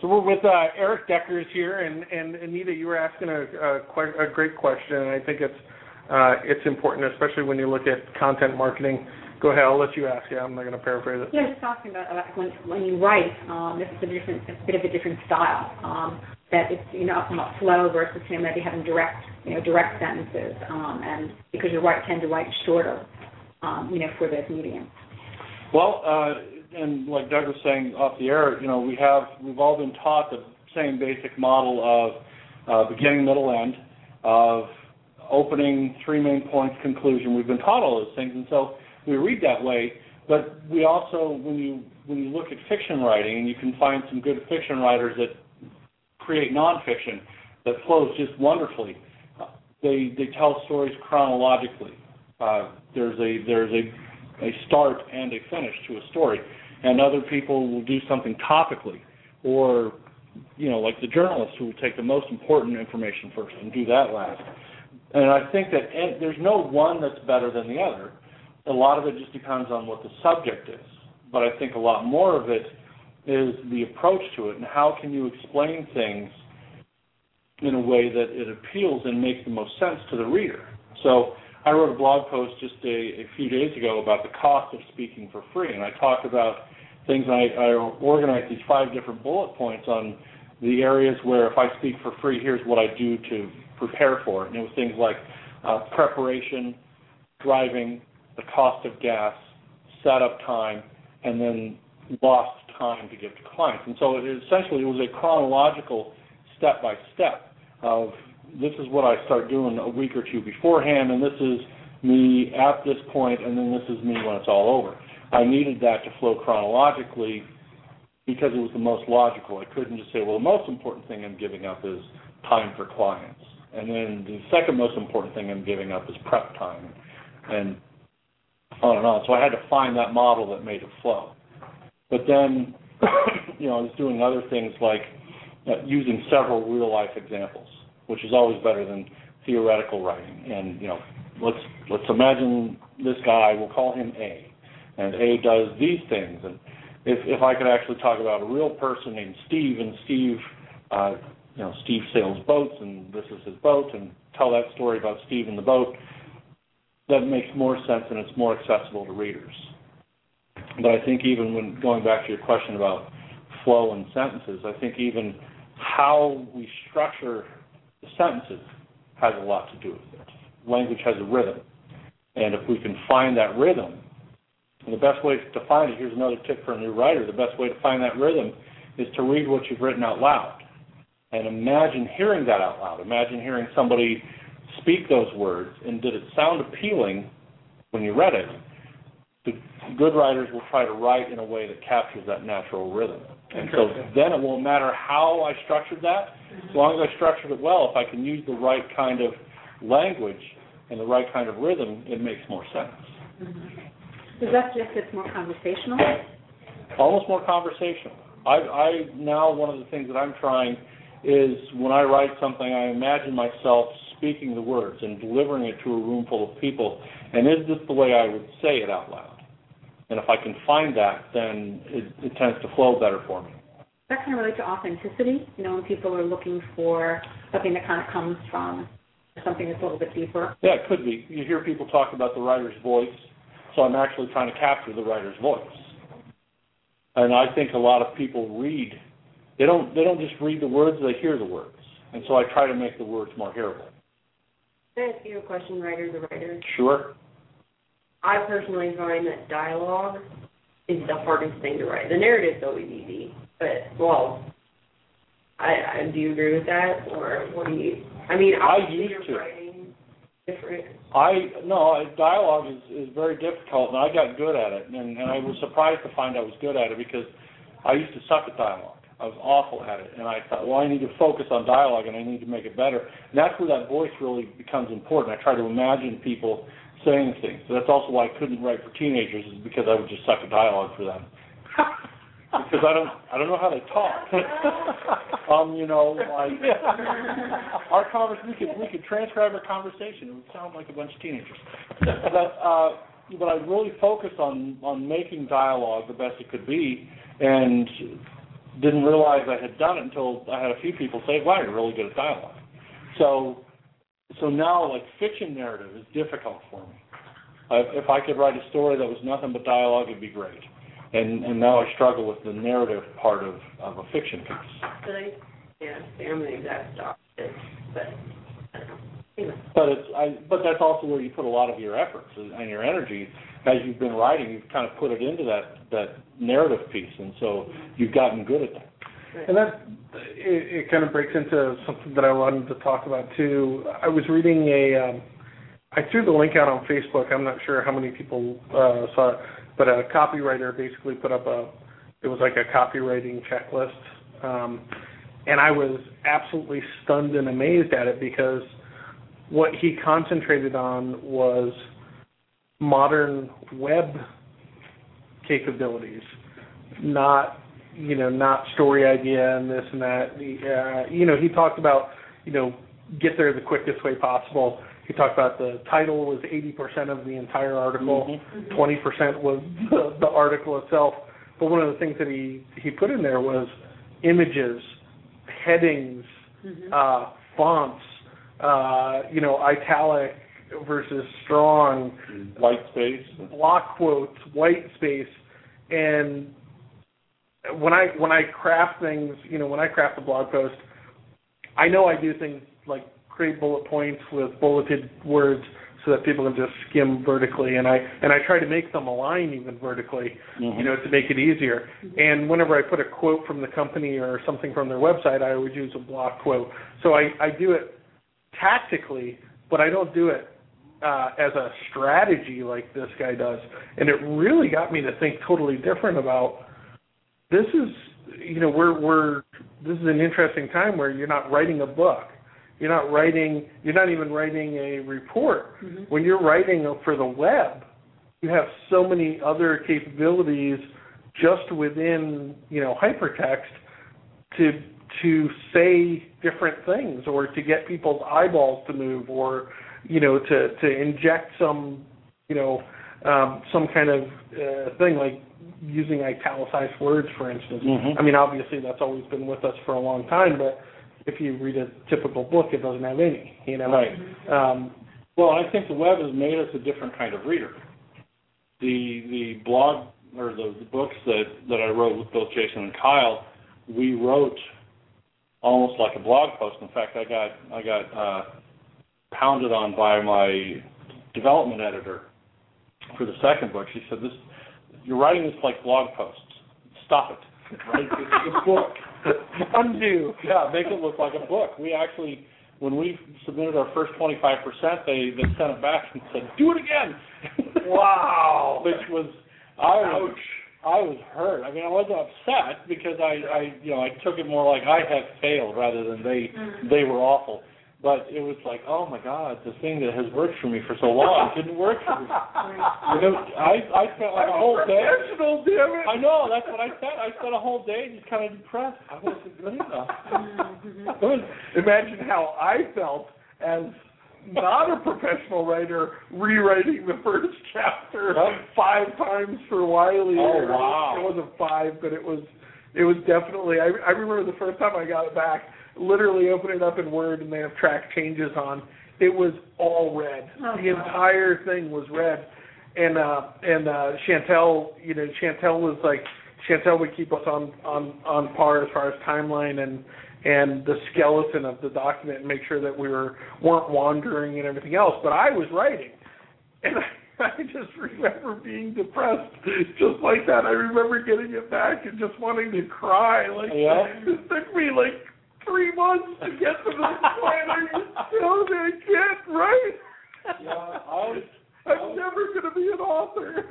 So we're with uh, Erik Deckers here, and, and Anita, you were asking a, a, a great question, and I think it's uh, it's important, especially when you look at content marketing. Go ahead, I'll let you ask. Yeah, I'm not going to paraphrase it. Yeah, just talking about, about when when you write, um, this is a different, a bit of a different style. Um, that it's you know somewhat flow versus you know maybe having direct you know direct sentences, um, and because you write tend to write shorter, um, you know for this medium. Well, uh, and like Doug was saying off the air, you know we have we've all been taught the same basic model of uh, beginning, middle, end, of opening, three main points, conclusion. We've been taught all those things, and so we read that way. But we also, when you when you look at fiction writing, and you can find some good fiction writers that create nonfiction that flows just wonderfully. They they tell stories chronologically. Uh, there's a there's a a start and a finish to a story, and other people will do something topically, or you know like the journalists who will take the most important information first and do that last. And I think that and there's no one that's better than the other. A lot of it just depends on what the subject is. But I think a lot more of it is the approach to it and how can you explain things in a way that it appeals and makes the most sense to the reader. So I wrote a blog post just a, a few days ago about the cost of speaking for free, and I talked about things. I, I organized these five different bullet points on the areas where if I speak for free, here's what I do to prepare for it. And it was things like uh, preparation, driving, the cost of gas, setup time, and then lost time to give to clients. And so it essentially it was a chronological step by step of this is what I start doing a week or two beforehand, and this is me at this point, and then this is me when it's all over. I needed that to flow chronologically because it was the most logical. I couldn't just say, well, the most important thing I'm giving up is time for clients. And then the second most important thing I'm giving up is prep time. And on and on. So I had to find that model that made it flow. But then, you know, I was doing other things like uh, using several real life examples, which is always better than theoretical writing. And you know, let's let's imagine this guy. We'll call him A, and A does these things. And if if I could actually talk about a real person named Steve, and Steve, uh, you know, Steve sails boats, and this is his boat, and tell that story about Steve and the boat, that makes more sense and it's more accessible to readers. But I think even when going back to your question about flow and sentences, I think even how we structure the sentences has a lot to do with it. Language has a rhythm. And if we can find that rhythm, and the best way to find it, here's another tip for a new writer, the best way to find that rhythm is to read what you've written out loud. And imagine hearing that out loud. Imagine hearing somebody speak those words, and did it sound appealing when you read it? The good writers will try to write in a way that captures that natural rhythm. And so then it won't matter how I structured that, as long as I structured it well, if I can use the right kind of language and the right kind of rhythm, it makes more sense. Mm-hmm. Does that suggest it's more conversational? Almost more conversational. I, I now one of the things that I'm trying is when I write something, I imagine myself speaking the words and delivering it to a room full of people, and is this the way I would say it out loud? And if I can find that, then it, it tends to flow better for me. That kind of relates to authenticity. You know, when people are looking for something that kind of comes from something that's a little bit deeper. Yeah, it could be. You hear people talk about the writer's voice, so I'm actually trying to capture the writer's voice. And I think a lot of people read. They don't. They don't just read the words; they hear the words. And so I try to make the words more hearable. Can I ask you a question, writer the writer? Sure. I personally find that dialogue is the hardest thing to write. The narrative's always easy, but well, I, I do you agree with that, or what do you? I mean, I used to. writing different. I no, dialogue is is very difficult, and I got good at it, and and I was surprised to find I was good at it because I used to suck at dialogue. I was awful at it, and I thought, well, I need to focus on dialogue, and I need to make it better. And that's where that voice really becomes important. I try to imagine people saying things. So that's also why I couldn't write for teenagers, is because I would just suck at dialogue for them. because I don't, I don't know how they talk. um, you know, like our conversation, we could we could transcribe our conversation. It would sound like a bunch of teenagers. but uh, but I really focused on on making dialogue the best it could be, and didn't realize I had done it until I had a few people say, "Wow, you're really good at dialogue." So so now like fiction narrative is difficult for me. Uh, if I could write a story that was nothing but dialogue, it'd be great. And and now I struggle with the narrative part of of a fiction piece. But I, yeah, I'm the exact opposite, but I don't know. Anyway. But it's I but that's also where you put a lot of your efforts and your energy as you've been writing. You've kind of put it into that that narrative piece, and so you've gotten good at that. And that it, it kind of breaks into something that I wanted to talk about too. I was reading a, um, I threw the link out on Facebook. I'm not sure how many people uh, saw it, but a copywriter basically put up a, it was like a copywriting checklist, um, and I was absolutely stunned and amazed at it because what he concentrated on was modern web capabilities, not you know not story idea and this and that. Uh, you know he talked about you know get there the quickest way possible. He talked about the title was 80% of the entire article, 20% was the, the article itself. But one of the things that he he put in there was images, headings, uh, fonts, uh, you know, italic versus strong, White space. block quotes, white space, and when I when I craft things, you know, when I craft a blog post, I know I do things like create bullet points with bulleted words so that people can just skim vertically, and I and I try to make them align even vertically, you know, to make it easier. And whenever I put a quote from the company or something from their website, I always use a block quote. So I I do it tactically, but I don't do it uh, as a strategy like this guy does. And it really got me to think totally different about this is you know we're we're this is an interesting time where you're not writing a book. You're not writing you're not even writing a report. When you're writing for the web you have so many other capabilities just within you know hypertext to to say different things or to get people's eyeballs to move or you know to to inject some you know um, some kind of uh, thing like using italicized words, for instance. Mhm. I mean, obviously that's always been with us for a long time, but if you read a typical book, it doesn't have any. You know, Right. Um, Well, I think the web has made us a different kind of reader. The the blog or the, the books that that I wrote with both Jason and Kyle, we wrote almost like a blog post. In fact, I got I got uh, pounded on by my development editor for the second book. She said, "This you're writing this like blog posts. Stop it. Write this as a book." undo. Yeah, make it look like a book. We actually, when we submitted our first 25%, they, they sent it back and said, do it again. Wow. Which was, I was, I was hurt. I mean, I wasn't upset because I, I, you know, I took it more like I had failed rather than they, mm-hmm. they were awful. But it was like, oh my God, the thing that has worked for me for so long didn't work for me. You know, I, I spent like a whole day. Damn it. I know, that's what I said. I spent a whole day just kind of depressed. I wasn't good enough. Was- Imagine how I felt as not a professional writer rewriting the first chapter five times for Wiley. Oh, wow. It wasn't five, but it was it was definitely I I remember the first time I got it back, literally open it up in Word and they have track changes on. It was all red. Oh, the wow. entire thing was red. And uh and uh Chantel, you know, Chantel was like Chantel would keep us on on on par as far as timeline and and the skeleton of the document and make sure that we were weren't wandering and everything else. But I was writing, and I, I just remember being depressed just like that. I remember getting it back and just wanting to cry. Like Yeah. it took me like three months to get to this. Are you still gonna get right? Yeah, I was I'm never gonna be an author.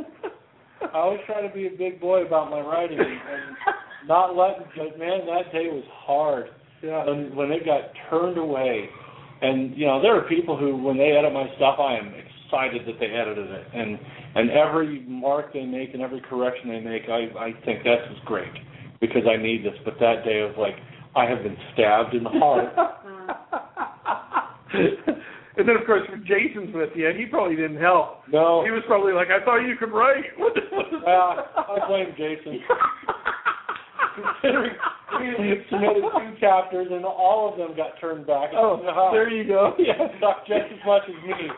I was trying to be a big boy about my writing and, and not letting. But man, that day was hard. Yeah. When when it got turned away, and you know there are people who when they edit my stuff, I am excited that they edited it, and and every mark they make and every correction they make, I I think this is great because I need this. But that day was like I have been stabbed in the heart. and then of course when Jason's with you, he probably didn't help. No, He was probably like, I thought you could write. What the- Yeah, I blame Jason. Considering we submitted two chapters and all of them got turned back. Oh, there you go. Yeah, sucked just as much as me.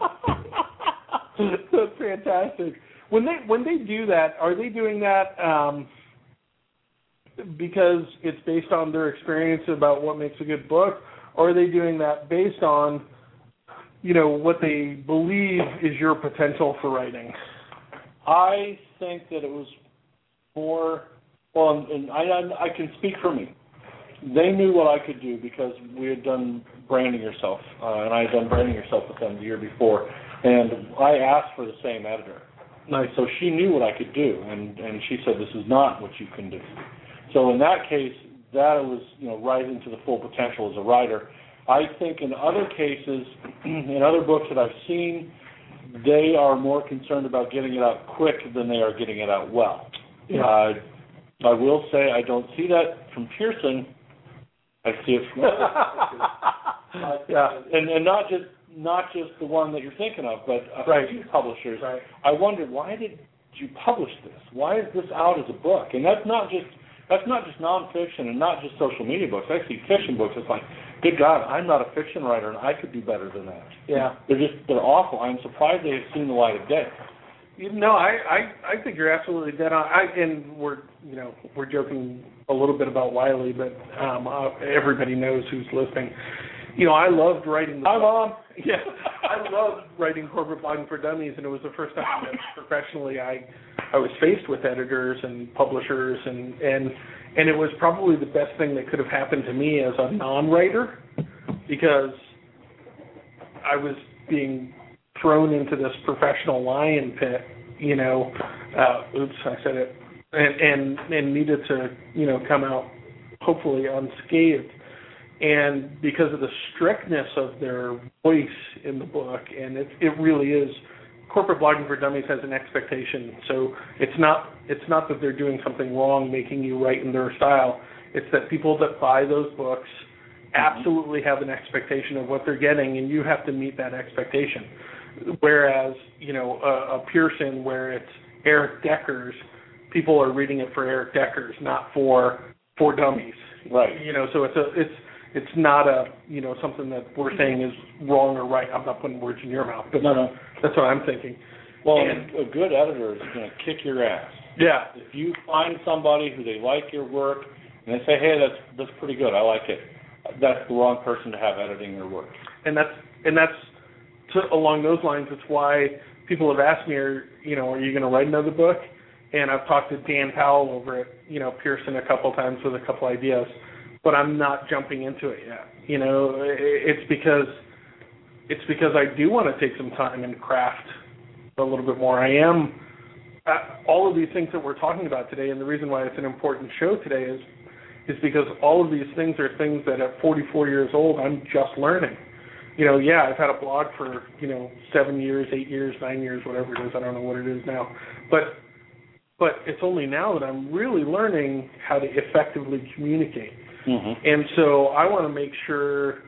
That's fantastic. When they when they do that, are they doing that um, because it's based on their experience about what makes a good book, or are they doing that based on you know what they believe is your potential for writing? I think that it was more. Well, and I I can speak for me. They knew what I could do because we had done branding yourself, uh, and I had done branding yourself with them the year before, and I asked for the same editor. Nice. So she knew what I could do, and and she said, "This is not what you can do." So in that case, that was you know rising to the full potential as a writer. I think in other cases, in other books that I've seen, they are more concerned about getting it out quick than they are getting it out well. Yeah. Uh, I will say I don't see that from Pearson. I see it from yeah. and and not just not just the one that you're thinking of, but a Right. few publishers. Right. I wondered why did you publish this? Why is this out as a book? And that's not just that's not just nonfiction and not just social media books. I see fiction books. It's like, good God, I'm not a fiction writer, and I could do better than that. Yeah. They're just they're awful. I'm surprised they have seen the light of day. You know, I, I I think you're absolutely dead on. I and we're you know we're joking a little bit about Wiley, but um, uh, everybody knows who's listening. You know, I loved writing. The Hi, Mom. Yeah, I loved writing corporate blogging for dummies, and it was the first time that professionally I I was faced with editors and publishers, and and and it was probably the best thing that could have happened to me as a non-writer because I was being thrown into this professional lion pit, you know. Uh, oops, I said it, and and and needed to you know come out hopefully unscathed and because of the strictness of their voice in the book, and it, it really is. Corporate blogging for dummies has an expectation, so it's not it's not that they're doing something wrong, making you write in their style. It's that people that buy those books absolutely have an expectation of what they're getting, and you have to meet that expectation. Whereas you know a, a Pearson, where it's Erik Deckers, people are reading it for Erik Deckers, not for for dummies. Right. You know, so it's a it's it's not a you know something that we're saying is wrong or right. I'm not putting words in your mouth, but No, no. that's what I'm thinking. Well, And- a good editor is going to kick your ass. Yeah, If you find somebody who they like your work and they say, "Hey, that's that's pretty good. I like it," that's the wrong person to have editing your work. and that's and that's to, along those lines. It's why people have asked me, are you know, are you going to write another book? And I've talked to Dan Powell over at you know Pearson a couple times with a couple ideas, but I'm not jumping into it yet. You know, it's because it's because I do want to take some time and craft a little bit more. I am uh, all of these things that we're talking about today, and the reason why it's an important show today is is because all of these things are things that at 44 years old I'm just learning. You know, yeah, I've had a blog for you know seven years, eight years, nine years, whatever it is. I don't know what it is now, but but it's only now that I'm really learning how to effectively communicate. Mm-hmm. And so I want to make sure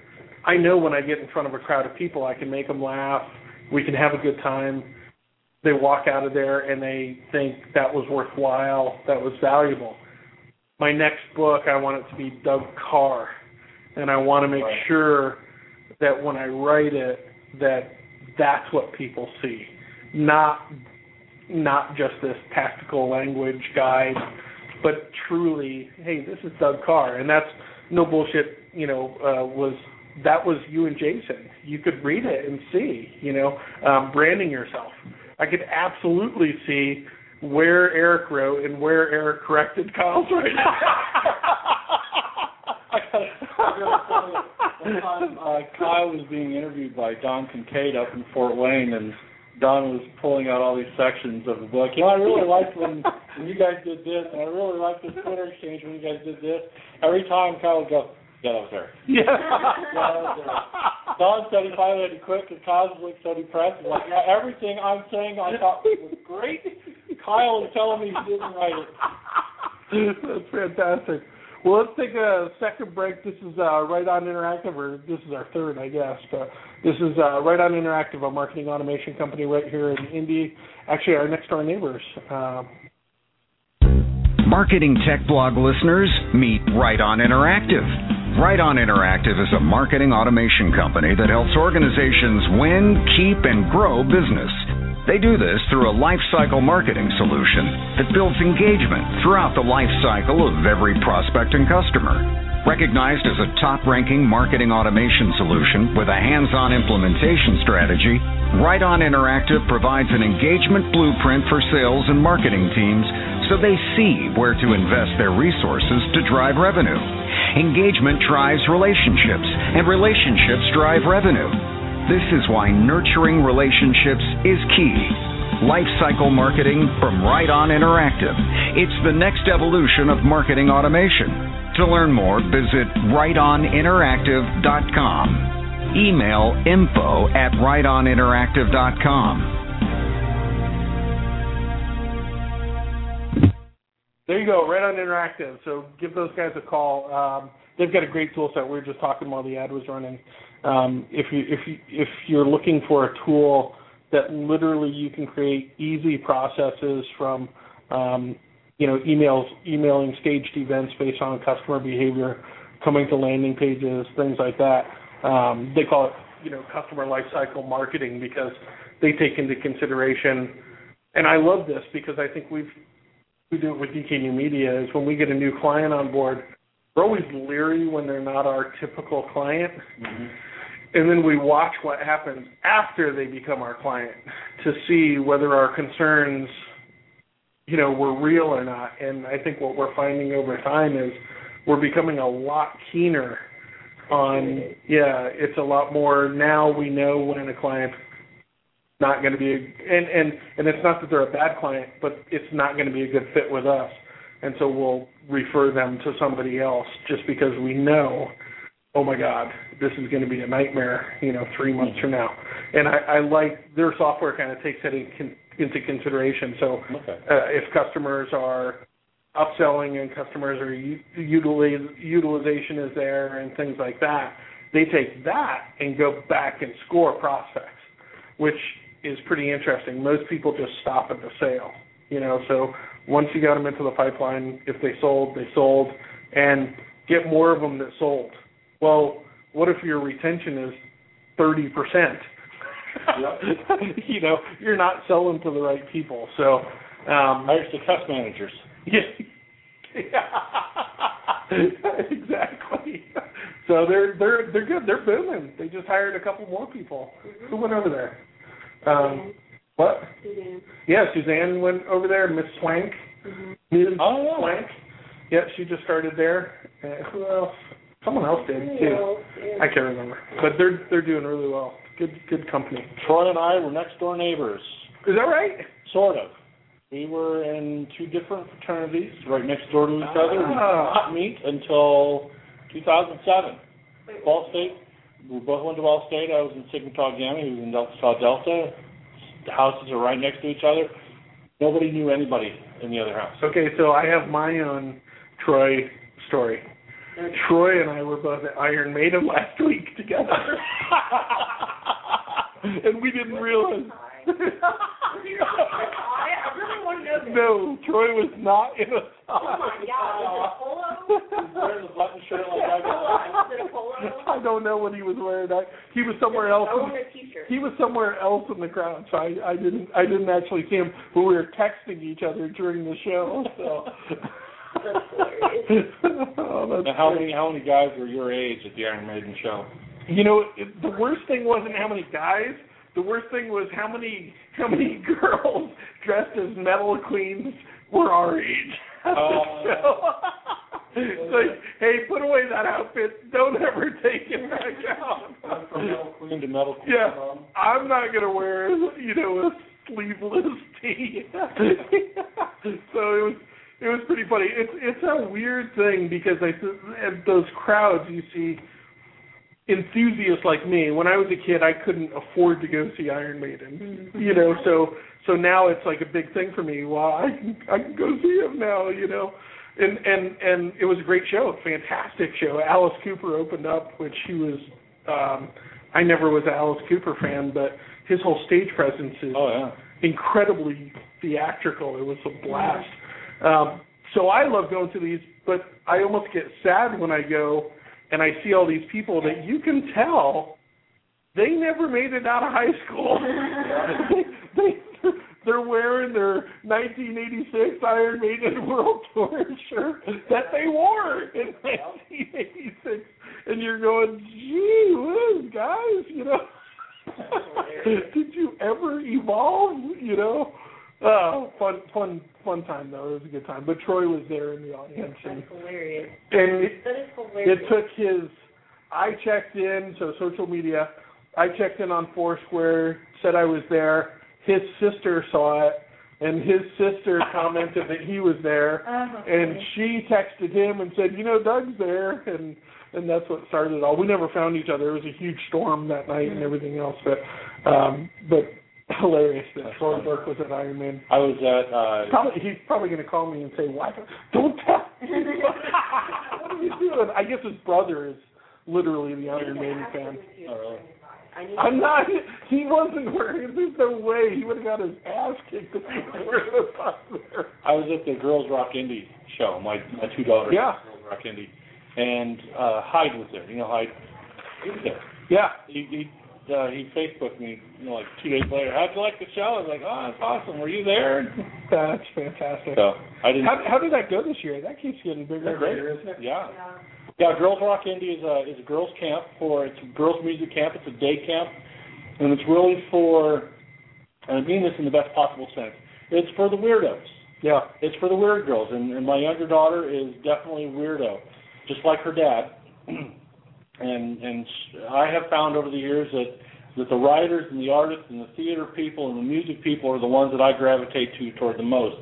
I know when I get in front of a crowd of people, I can make them laugh. We can have a good time. They walk out of there and they think that was worthwhile, that was valuable. My next book, I want it to be Doug Karr, and I want to make Right. sure that when I write it, that that's what people see, not not just this tactical language guide, but truly, hey, this is Doug Karr, and that's no bullshit. You know, uh, was that was you and Jason? You could read it and see. You know, um, branding yourself. I could absolutely see where Erik wrote and where Erik corrected Kyle's writing. One time uh, Kyle was being interviewed by Don Kincaid up in Fort Wayne, and Don was pulling out all these sections of the book. You know, I really liked when, when you guys did this, and I really liked this Twitter exchange when you guys did this. Every time Kyle would go, yeah, that was there. Yeah. yeah, that was there. Don said he finally had to quit because Kyle was like so depressed. Like, yeah, everything I'm saying I thought was great. Kyle is telling me he didn't write it. That's fantastic. Well, let's take a second break. This is uh, Right On Interactive, or this is our third, I guess. But this is uh, Right On Interactive, a marketing automation company right here in Indy. Actually, our next door neighbors. Uh, Marketing Tech Blog listeners, meet Right On Interactive. Right On Interactive is a marketing automation company that helps organizations win, keep, and grow business. They do this through a lifecycle marketing solution that builds engagement throughout the life cycle of every prospect and customer. Recognized as a top ranking marketing automation solution with a hands on implementation strategy, Right On Interactive provides an engagement blueprint for sales and marketing teams so they see where to invest their resources to drive revenue. Engagement drives relationships, and relationships drive revenue. This is why nurturing relationships is key. Lifecycle marketing from Right On Interactive. It's the next evolution of marketing automation. To learn more, visit rightoninteractive.com. Email info at rightoninteractive.com. There you go, right on Interactive. So give those guys a call. Um, they've got a great tool set. We were just talking while the ad was running. Um, if you if you if you're looking for a tool that literally you can create easy processes from um, you know emails emailing staged events based on customer behavior, coming to landing pages, things like that. Um, they call it you know customer lifecycle marketing because they take into consideration. And I love this because I think we've we do it with DK Media is when we get a new client on board, we're always leery when they're not our typical client. Mm-hmm. And then we watch what happens after they become our client to see whether our concerns, you know, were real or not. And I think what we're finding over time is we're becoming a lot keener on yeah, it's a lot more now we know when a client's not going to be a, and and and it's not that they're a bad client, but it's not going to be a good fit with us, and so we'll refer them to somebody else just because we know, oh my God, this is going to be a nightmare, you know, three months from now. And I, I like their software kind of takes that in, into consideration. So Okay. uh, if customers are upselling and customers are u- utilize, utilization is there and things like that, they take that and go back and score prospects, which is pretty interesting. Most people just stop at the sale, you know. So once you got them into the pipeline, if they sold, they sold, and get more of them that sold. Well, what if your retention is thirty percent? you know, you're not selling to the right people. So, um, Hire success managers. yeah, exactly. So they're they're they're good. They're booming. They just hired a couple more people. Who went over there? Um, what? Suzanne. Yeah, Suzanne went over there. Miss Swank. Mhm. Ms. Oh, yeah. Swank. Yeah, she just started there. Uh, who else? Someone else did too. I can't remember, but they're they're doing really well. Good good company. Troy and I were next door neighbors. Is that right? Sort of. We were in two different fraternities, right next door to each other. We did Ah. not meet until 2007. Ball State. We both went to Ball State. I was in Sigma Tau Gamma. He was in Delta Tau Delta. The houses are right next to each other. Nobody knew anybody in the other house. Okay, so I have my own Troy story. Troy and I were both at Iron Maiden last week together. and we didn't realize. I really want to know this. no, Troy was not in a Oh my God, was it a polo? Wearing the button shirt like I Was it a polo? I don't know what he was wearing. I, he was somewhere else. I in, a t-shirt. he was somewhere else in the crowd, so I, I didn't I didn't actually see him. But we were texting each other during the show. So. That's hilarious. oh, that's Now, how great. many how many guys were your age at the Iron Maiden show? You know, it, the worst thing wasn't how many guys. the worst thing was how many how many girls dressed as metal queens were our age. at the Oh, show. it's like, hey, put away that outfit. Don't ever take it back out. From metal queen to metal queen. Yeah, I'm not gonna wear you know a sleeveless tee. so it was it was pretty funny. It's it's a weird thing because I at those crowds you see enthusiasts like me. When I was a kid, I couldn't afford to go see Iron Maiden. You know, so so now it's like a big thing for me. Well, I can I can go see him now. You know. And and and it was a great show, a fantastic show. Alice Cooper opened up, which he was um I never was an Alice Cooper fan, but his whole stage presence is oh yeah. incredibly theatrical. It was a blast. Um, so I love going to these, but I almost get sad when I go and I see all these people that you can tell they never made it out of high school. they, they they're wearing their 1986 Iron Maiden World Tour shirt that they wore in 1986, and you're going, gee whiz, guys, you know. Did you ever evolve? You know, uh, fun, fun, fun time though. It was a good time. But Troy was there in the audience, and That's hilarious. and it, That is hilarious. it took his. I checked in, so social media. I checked in on Foursquare, said I was there. His sister saw it, and his sister commented that he was there, Uh-huh. and she texted him and said, "You know, Doug's there," and and that's what started it all. We never found each other. It was a huge storm that night and everything else, but um, but hilarious that Troy Burk was at Iron Man. I was at uh Probably he's probably going to call me and say, "Why? Don't tell." what are you doing? I guess his brother is literally the Iron Maiden fan. oh, really? I'm not. He wasn't wearing. There's no way he would have got his ass kicked if he was wearing a there. I was at the Girls Rock Indie show. My my two daughters. Yeah. Girls Rock Indie, and uh Hyde was there. You know Hyde. He was there. Yeah. He he uh, he Facebooked me, you know, like two days later. How'd you like the show? I was like, oh, that's awesome. Were you there? That's fantastic. So I didn't. How how did that go this year? That keeps getting bigger and bigger, isn't it? Yeah. Yeah, Girls Rock Indie is a is a girls camp for it's a girls music camp. It's a day camp, and it's really for, and I mean this in the best possible sense. It's for the weirdos. Yeah. It's for the weird girls, and, and my younger daughter is definitely a weirdo, just like her dad. and and I have found over the years that that the writers and the artists and the theater people and the music people are the ones that I gravitate to toward the most.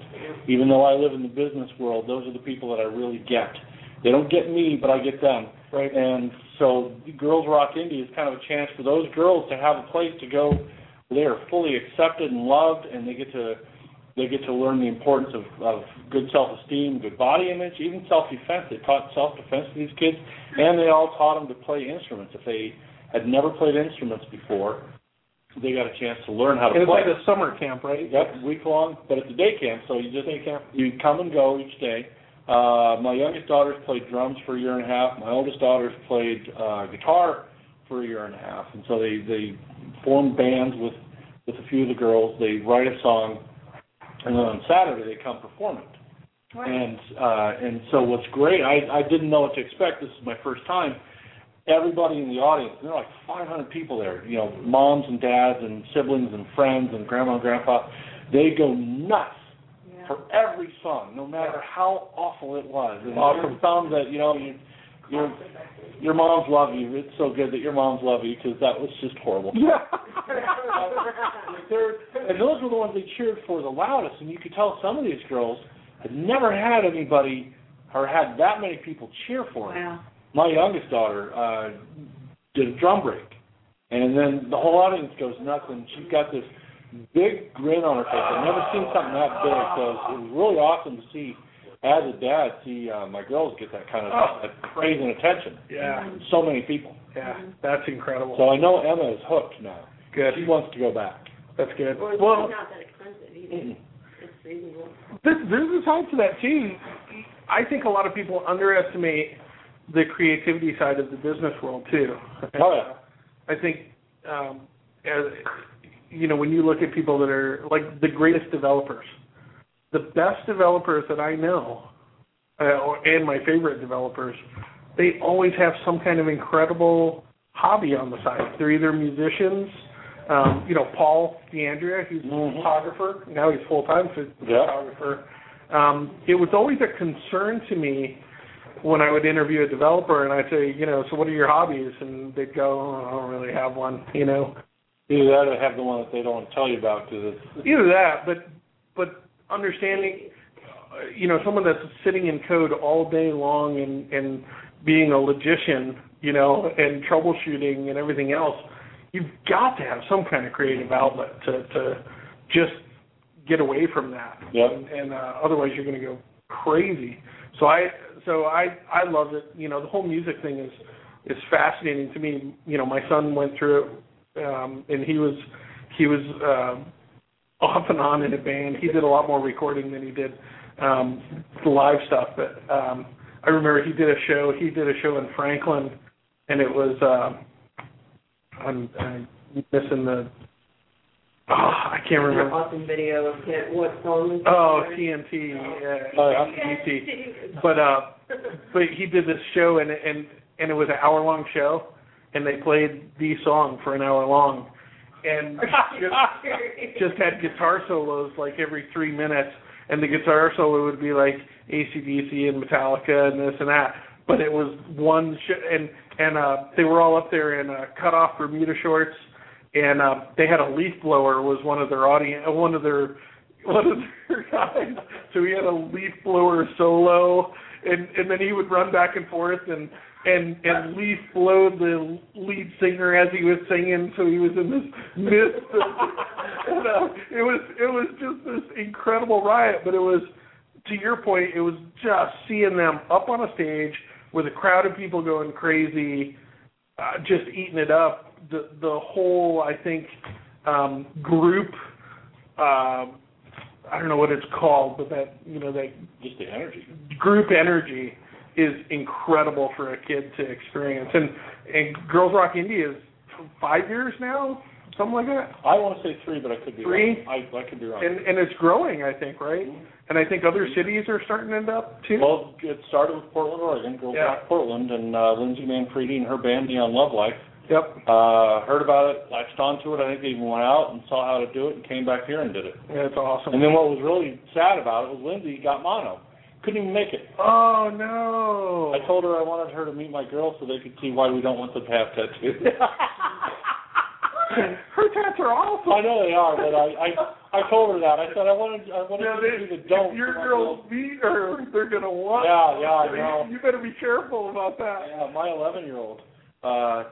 Even though I live in the business world, those are the people that I really get. They don't get me, but I get them. Right. And so Girls Rock Indie is kind of a chance for those girls to have a place to go where they are fully accepted and loved and they get to they get to learn the importance of, of good self esteem, good body image, even self defense. They taught self defense to these kids and they all taught them to play instruments. If they had never played instruments before, they got a chance to learn how to And it's like a summer camp, right? Yep, week long, but it's a day camp, so you just Day camp. you come and go each day. Uh, my youngest daughter's played drums for a year and a half. My oldest daughter's played uh, guitar for a year and a half, and so they they form bands with with a few of the girls. They write a song, and then on Saturday they come perform it. And uh, and so what's great, I I didn't know what to expect. This is my first time. Everybody in the audience, there are like 500 people there. You know, moms and dads and siblings and friends and grandma and grandpa. They go nuts for every song, no matter how awful it was. And Awesome. I found that you know you, your your moms love you. It's so good that your moms love you because that was just horrible. Yeah. And those were the ones they cheered for the loudest, and you could tell some of these girls had never had anybody or had that many people cheer for them. Wow. My youngest daughter uh, did a drum break, and then the whole audience goes nuts, and she's got this big grin on her face. I've never seen something that big, so it was really awesome to see. As a dad, see uh, my girls get that kind of Oh. that praise and attention. Yeah. from So many people. Yeah. That's incredible. So I know Emma is hooked now. good. She wants to go back. That's good. Well, it's Well, not that expensive either. Mm-mm. It's reasonable. This, there's a side to that too. I think a lot of people underestimate the creativity side of the business world too. Oh yeah. I think, um, as you know, when you look at people that are like the greatest developers, the best developers that I know, uh, and my favorite developers, they always have some kind of incredible hobby on the side. They're either musicians, Um, you know, Paul DeAndrea, he's Mhm. a photographer. Now he's full time Yeah. photographer. Um, it was always a concern to me when I would interview a developer and I'd say, you know, so what are your hobbies? And they'd go, oh, I don't really have one, you know. Either that or have the one that they don't tell you about because it's Either that, but but understanding, uh, you know, someone that's sitting in code all day long and and being a logician, you know, and troubleshooting and everything else, you've got to have some kind of creative outlet to to just get away from that. Yep. And, and uh, otherwise, you're going to go crazy. So I so I I love it. You know, the whole music thing is is fascinating to me. You know, my son went through it um, and he was he was um, off and on in a band. He did a lot more recording than he did um, the live stuff. But um, I remember he did a show. He did a show in Franklin, and it was um, I'm, I'm missing the. Oh, I can't remember. Awesome video of it. What song was Oh, it? TNT, uh, Oh, yeah. TNT. But uh, but he did this show and and and it was an hour long show, and they played the song for an hour long, and just, just had guitar solos like every three minutes, and the guitar solo would be like ACDC and Metallica and this and that, but it was one sh- and and uh, they were all up there in uh, cut off Bermuda shorts, and uh, they had a leaf blower was one of their audience one of their one of their guys, so he had a leaf blower solo, and and then he would run back and forth and and and leaf blow the lead singer as he was singing, so he was in this mist. Of, and, uh, it was it was just this incredible riot, but it was to your point, it was just seeing them up on a stage with a crowd of people going crazy, uh, just eating it up. The the whole I think um, group. Um, I don't know what it's called, but that you know that just the energy. group energy is incredible for a kid to experience. And and Girls Rock Indy is five years now, something like that. I want to say three, but I could be Three? wrong. I, I could be wrong. And and it's growing, I think, right? And I think other cities are starting to end up too. Well, it started with Portland, Oregon, Girls Yeah. Rock Portland, and uh, Lindsay Manfredi and her band Neon Love Life Yep. uh, heard about it, latched onto it. I think they even went out and saw how to do it, and came back here and did it. Yeah, it's awesome. And then what was really sad about it was Lindsay got mono, couldn't even make it. oh no. I told her I wanted her to meet my girls so they could see why we don't want them to have tattoos. Her tats are awesome. I know they are, but I I, I told her that. I said I wanted I wanted Yeah, to they, do the don't. if your girls meet her, they're gonna want. Yeah, yeah, I know. You better be careful about that. Yeah, my 11 year old, uh,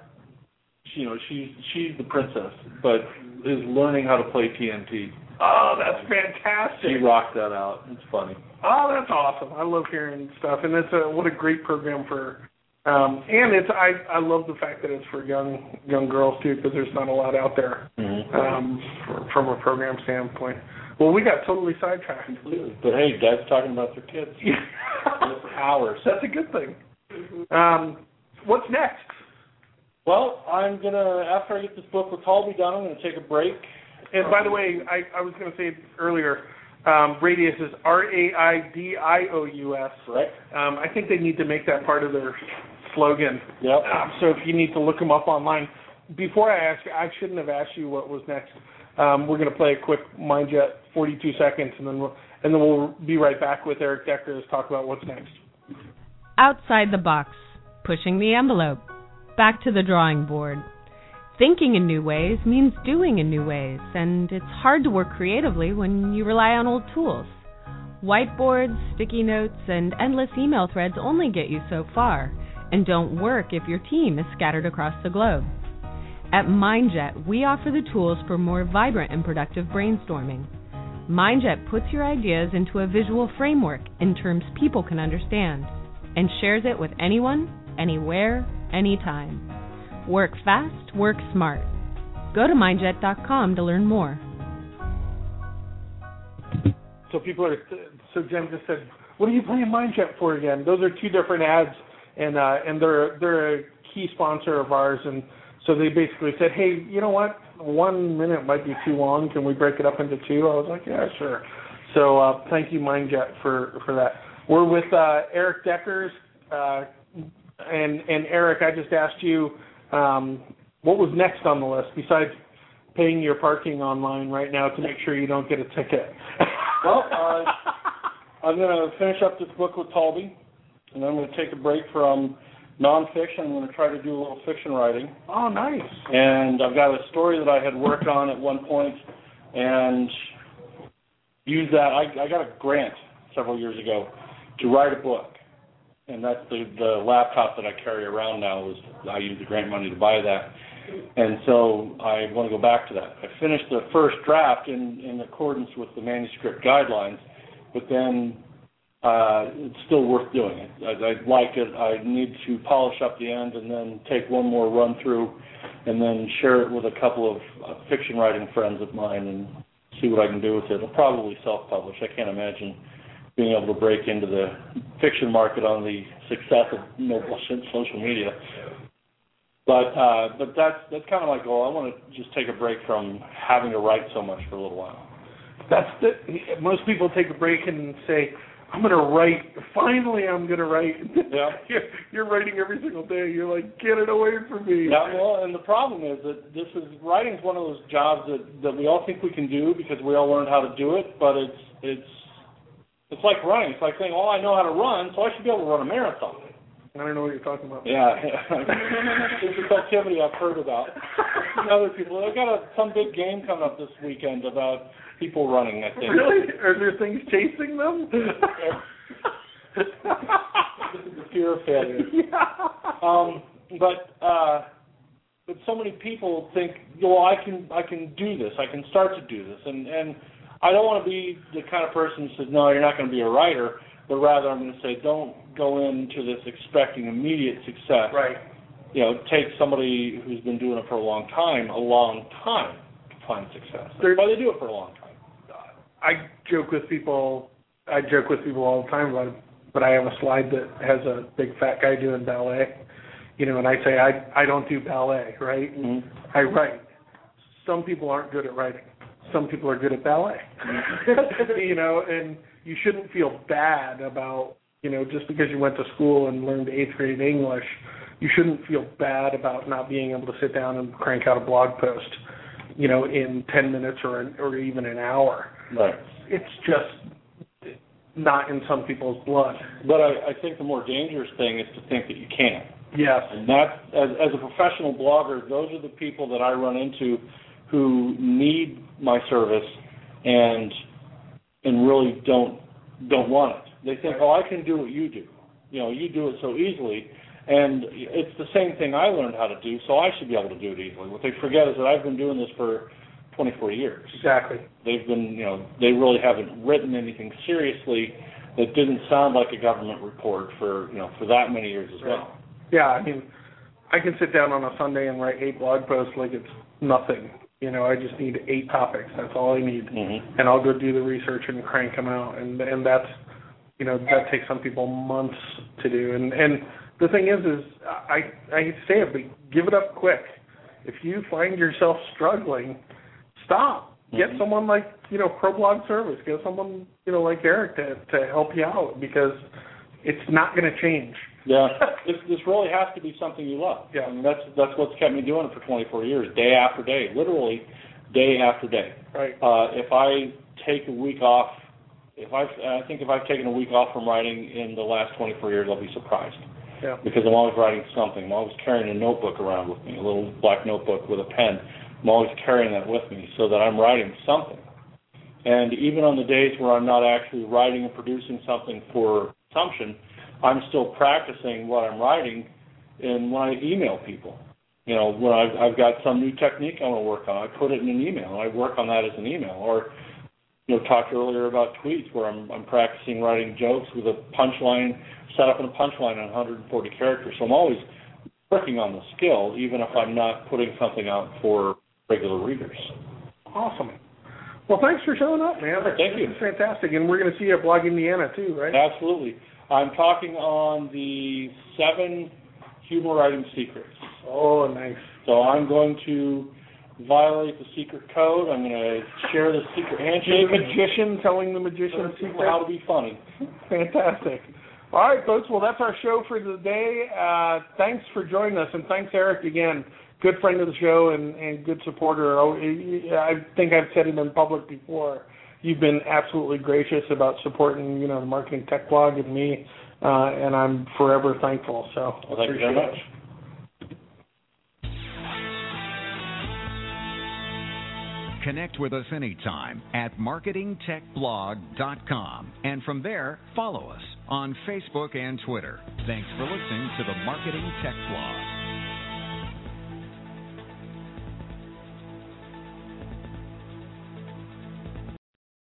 you know, she's she's the princess, but is learning how to play TNT. Oh, that's fantastic. She rocked that out. It's funny. Oh, that's awesome. I love hearing stuff, and it's a what a great program for. Um, and it's I I love the fact that it's for young young girls too, because there's not a lot out there Mm-hmm. um, for, from a program standpoint. Well, we got totally sidetracked. But hey, Dad's talking about their kids for hours. That's a good thing. Um, what's next? Well, I'm gonna after I get this book with Taulbee done, I'm gonna take a break. And by the way, I, I was going to say earlier, um, Raidious is R A I D I O U S. Right? Um, I think they need to make that part of their slogan. Yep. Um, so if you need to look them up online, before I ask, I shouldn't have asked you what was next. Um, we're going to play a quick MindJet, 42 seconds, and then we'll, and then we'll be right back with Erik Decker to talk about what's next. Outside the box, pushing the envelope, back to the drawing board. Thinking in new ways means doing in new ways, and it's hard to work creatively when you rely on old tools. Whiteboards, sticky notes, and endless email threads only get you so far, and don't work if your team is scattered across the globe. At MindJet, we offer the tools for more vibrant and productive brainstorming. MindJet puts your ideas into a visual framework in terms people can understand and shares it with anyone, anywhere, anytime. Work fast, work smart. Go to mindjet.com to learn more. So people are. So Jen just said, "What are you playing MindJet for again?" Those are two different ads, and uh, and they're they're a key sponsor of ours, and so they basically said, "Hey, you know what? One minute might be too long. Can we break it up into two? I was like, "Yeah, sure." So uh, thank you, MindJet, for for that. We're with uh, Erik Deckers, uh, and and Erik, I just asked you what was next on the list besides paying your parking online right now to make sure you don't get a ticket. Well, uh, I'm going to finish up this book with Taulbee, and then I'm going to take a break from nonfiction. I'm going to try to do a little fiction writing. oh, nice. And I've got a story that I had worked on at one point, and use that. I, I got a grant several years ago to write a book, and that's the the laptop that I carry around now. Was I use the grant money to buy that, and so I want to go back to that. I finished the first draft in in accordance with the manuscript guidelines, but then uh, it's still worth doing it. I, I like it. I need to polish up the end and then take one more run through, and then share it with a couple of uh, fiction writing friends of mine and see what I can do with it. I'll probably self-publish. I can't imagine being able to break into the fiction market on the success of no bullshit social media. But uh, but that's that's kind of my goal. I want to just take a break from having to write so much for a little while. That's the most people take a break and say, "I'm going to write. Finally, I'm going to write." Yeah. you're, you're writing every single day. You're like, "Get it away from me." Yeah, well, and the problem is that this is writing's one of those jobs that that we all think we can do because we all learned how to do it, but it's it's it's like running. It's like saying, "Oh, I know how to run, so I should be able to run a marathon." I don't know what you're talking about. Yeah, it's this activity I've heard about. And other people, I've got a, some big game coming up this weekend about people running. I think. Really? Are there things chasing them? This is the fear of failure. yeah. Um, but uh, but so many people think, well, I can I can do this. I can start to do this, and and I don't want to be the kind of person who says, no, you're not going to be a writer, but rather I'm going to say, don't go into this expecting immediate success. Right. You know, take somebody who's been doing it for a long time, a long time to find success. That's why they do it for a long time. I joke with people. I joke with people all the time about it, but I have a slide that has a big fat guy doing ballet. You know, and I say I I don't do ballet, right? Mm-hmm. I write. Some people aren't good at writing. Some people are good at ballet. Mm-hmm. you know, and you shouldn't feel bad about you know just because you went to school and learned eighth grade English. You shouldn't feel bad about not being able to sit down and crank out a blog post, you know, in ten minutes or an, or even an hour Right. it's just not in some people's blood. But I, I think the more dangerous thing is to think that you can't. Yes. And that, as, as a professional blogger, those are the people that I run into who need my service and and really don't don't want it. They think, oh, I can do what you do. You know, you do it so easily, and it's the same thing I learned how to do, so I should be able to do it easily. What they forget is that I've been doing this for 24 years. Exactly. They've been, you know, they really haven't written anything seriously that didn't sound like a government report for, you know, for that many years as well. Yeah, I mean, I can sit down on a Sunday and write eight blog posts like it's nothing. You know, I just need eight topics. That's all I need, Mm-hmm. and I'll go do the research and crank them out. And and that's, you know, that takes some people months to do. And and the thing is, is I I say it, but give it up quick. If you find yourself struggling, stop. Get Mhm. someone like you know ProBlog Service. Get someone you know like Erik to to help you out because it's not going to change. Yeah, this this really has to be something you love. Yeah. I mean, that's that's what's kept me doing it for 24 years, day after day, literally day after day. Right. Uh, if I take a week off, if I I think if I've taken a week off from writing in the last 24 years, I'll be surprised Yeah. because I'm always writing something. I'm always carrying a notebook around with me, a little black notebook with a pen. I'm always carrying that with me so that I'm writing something. And even on the days where I'm not actually writing and producing something for consumption, I'm still practicing what I'm writing and when I email people. You know, when I've, I've got some new technique I want to work on, I put it in an email. and I work on that as an email. Or, you know, talked earlier about tweets where I'm, I'm practicing writing jokes with a punchline, set up in a punchline on 140 characters. So I'm always working on the skill, even if I'm not putting something out for regular readers. Awesome. Well, thanks for showing up, man. Thank you. It's fantastic, and we're going to see you at Blog Indiana too, right? Absolutely. I'm talking on the seven humor writing secrets. Oh, nice. So I'm going to violate the secret code. I'm going to share the secret The handshake. magician telling the magician people how to be funny. Fantastic. All right, folks. Well, that's our show for the day. Uh, thanks for joining us, and thanks, Erik, again. good friend of the show and, and good supporter. Oh, I think I've said it in public before. You've been absolutely gracious about supporting, you know, the marketing tech blog and me, uh, and I'm forever thankful. So well, thank you very much. Connect with us anytime at marketingtechblog.com. And from there, follow us on Facebook and Twitter. Thanks for listening to the Marketing Tech Blog.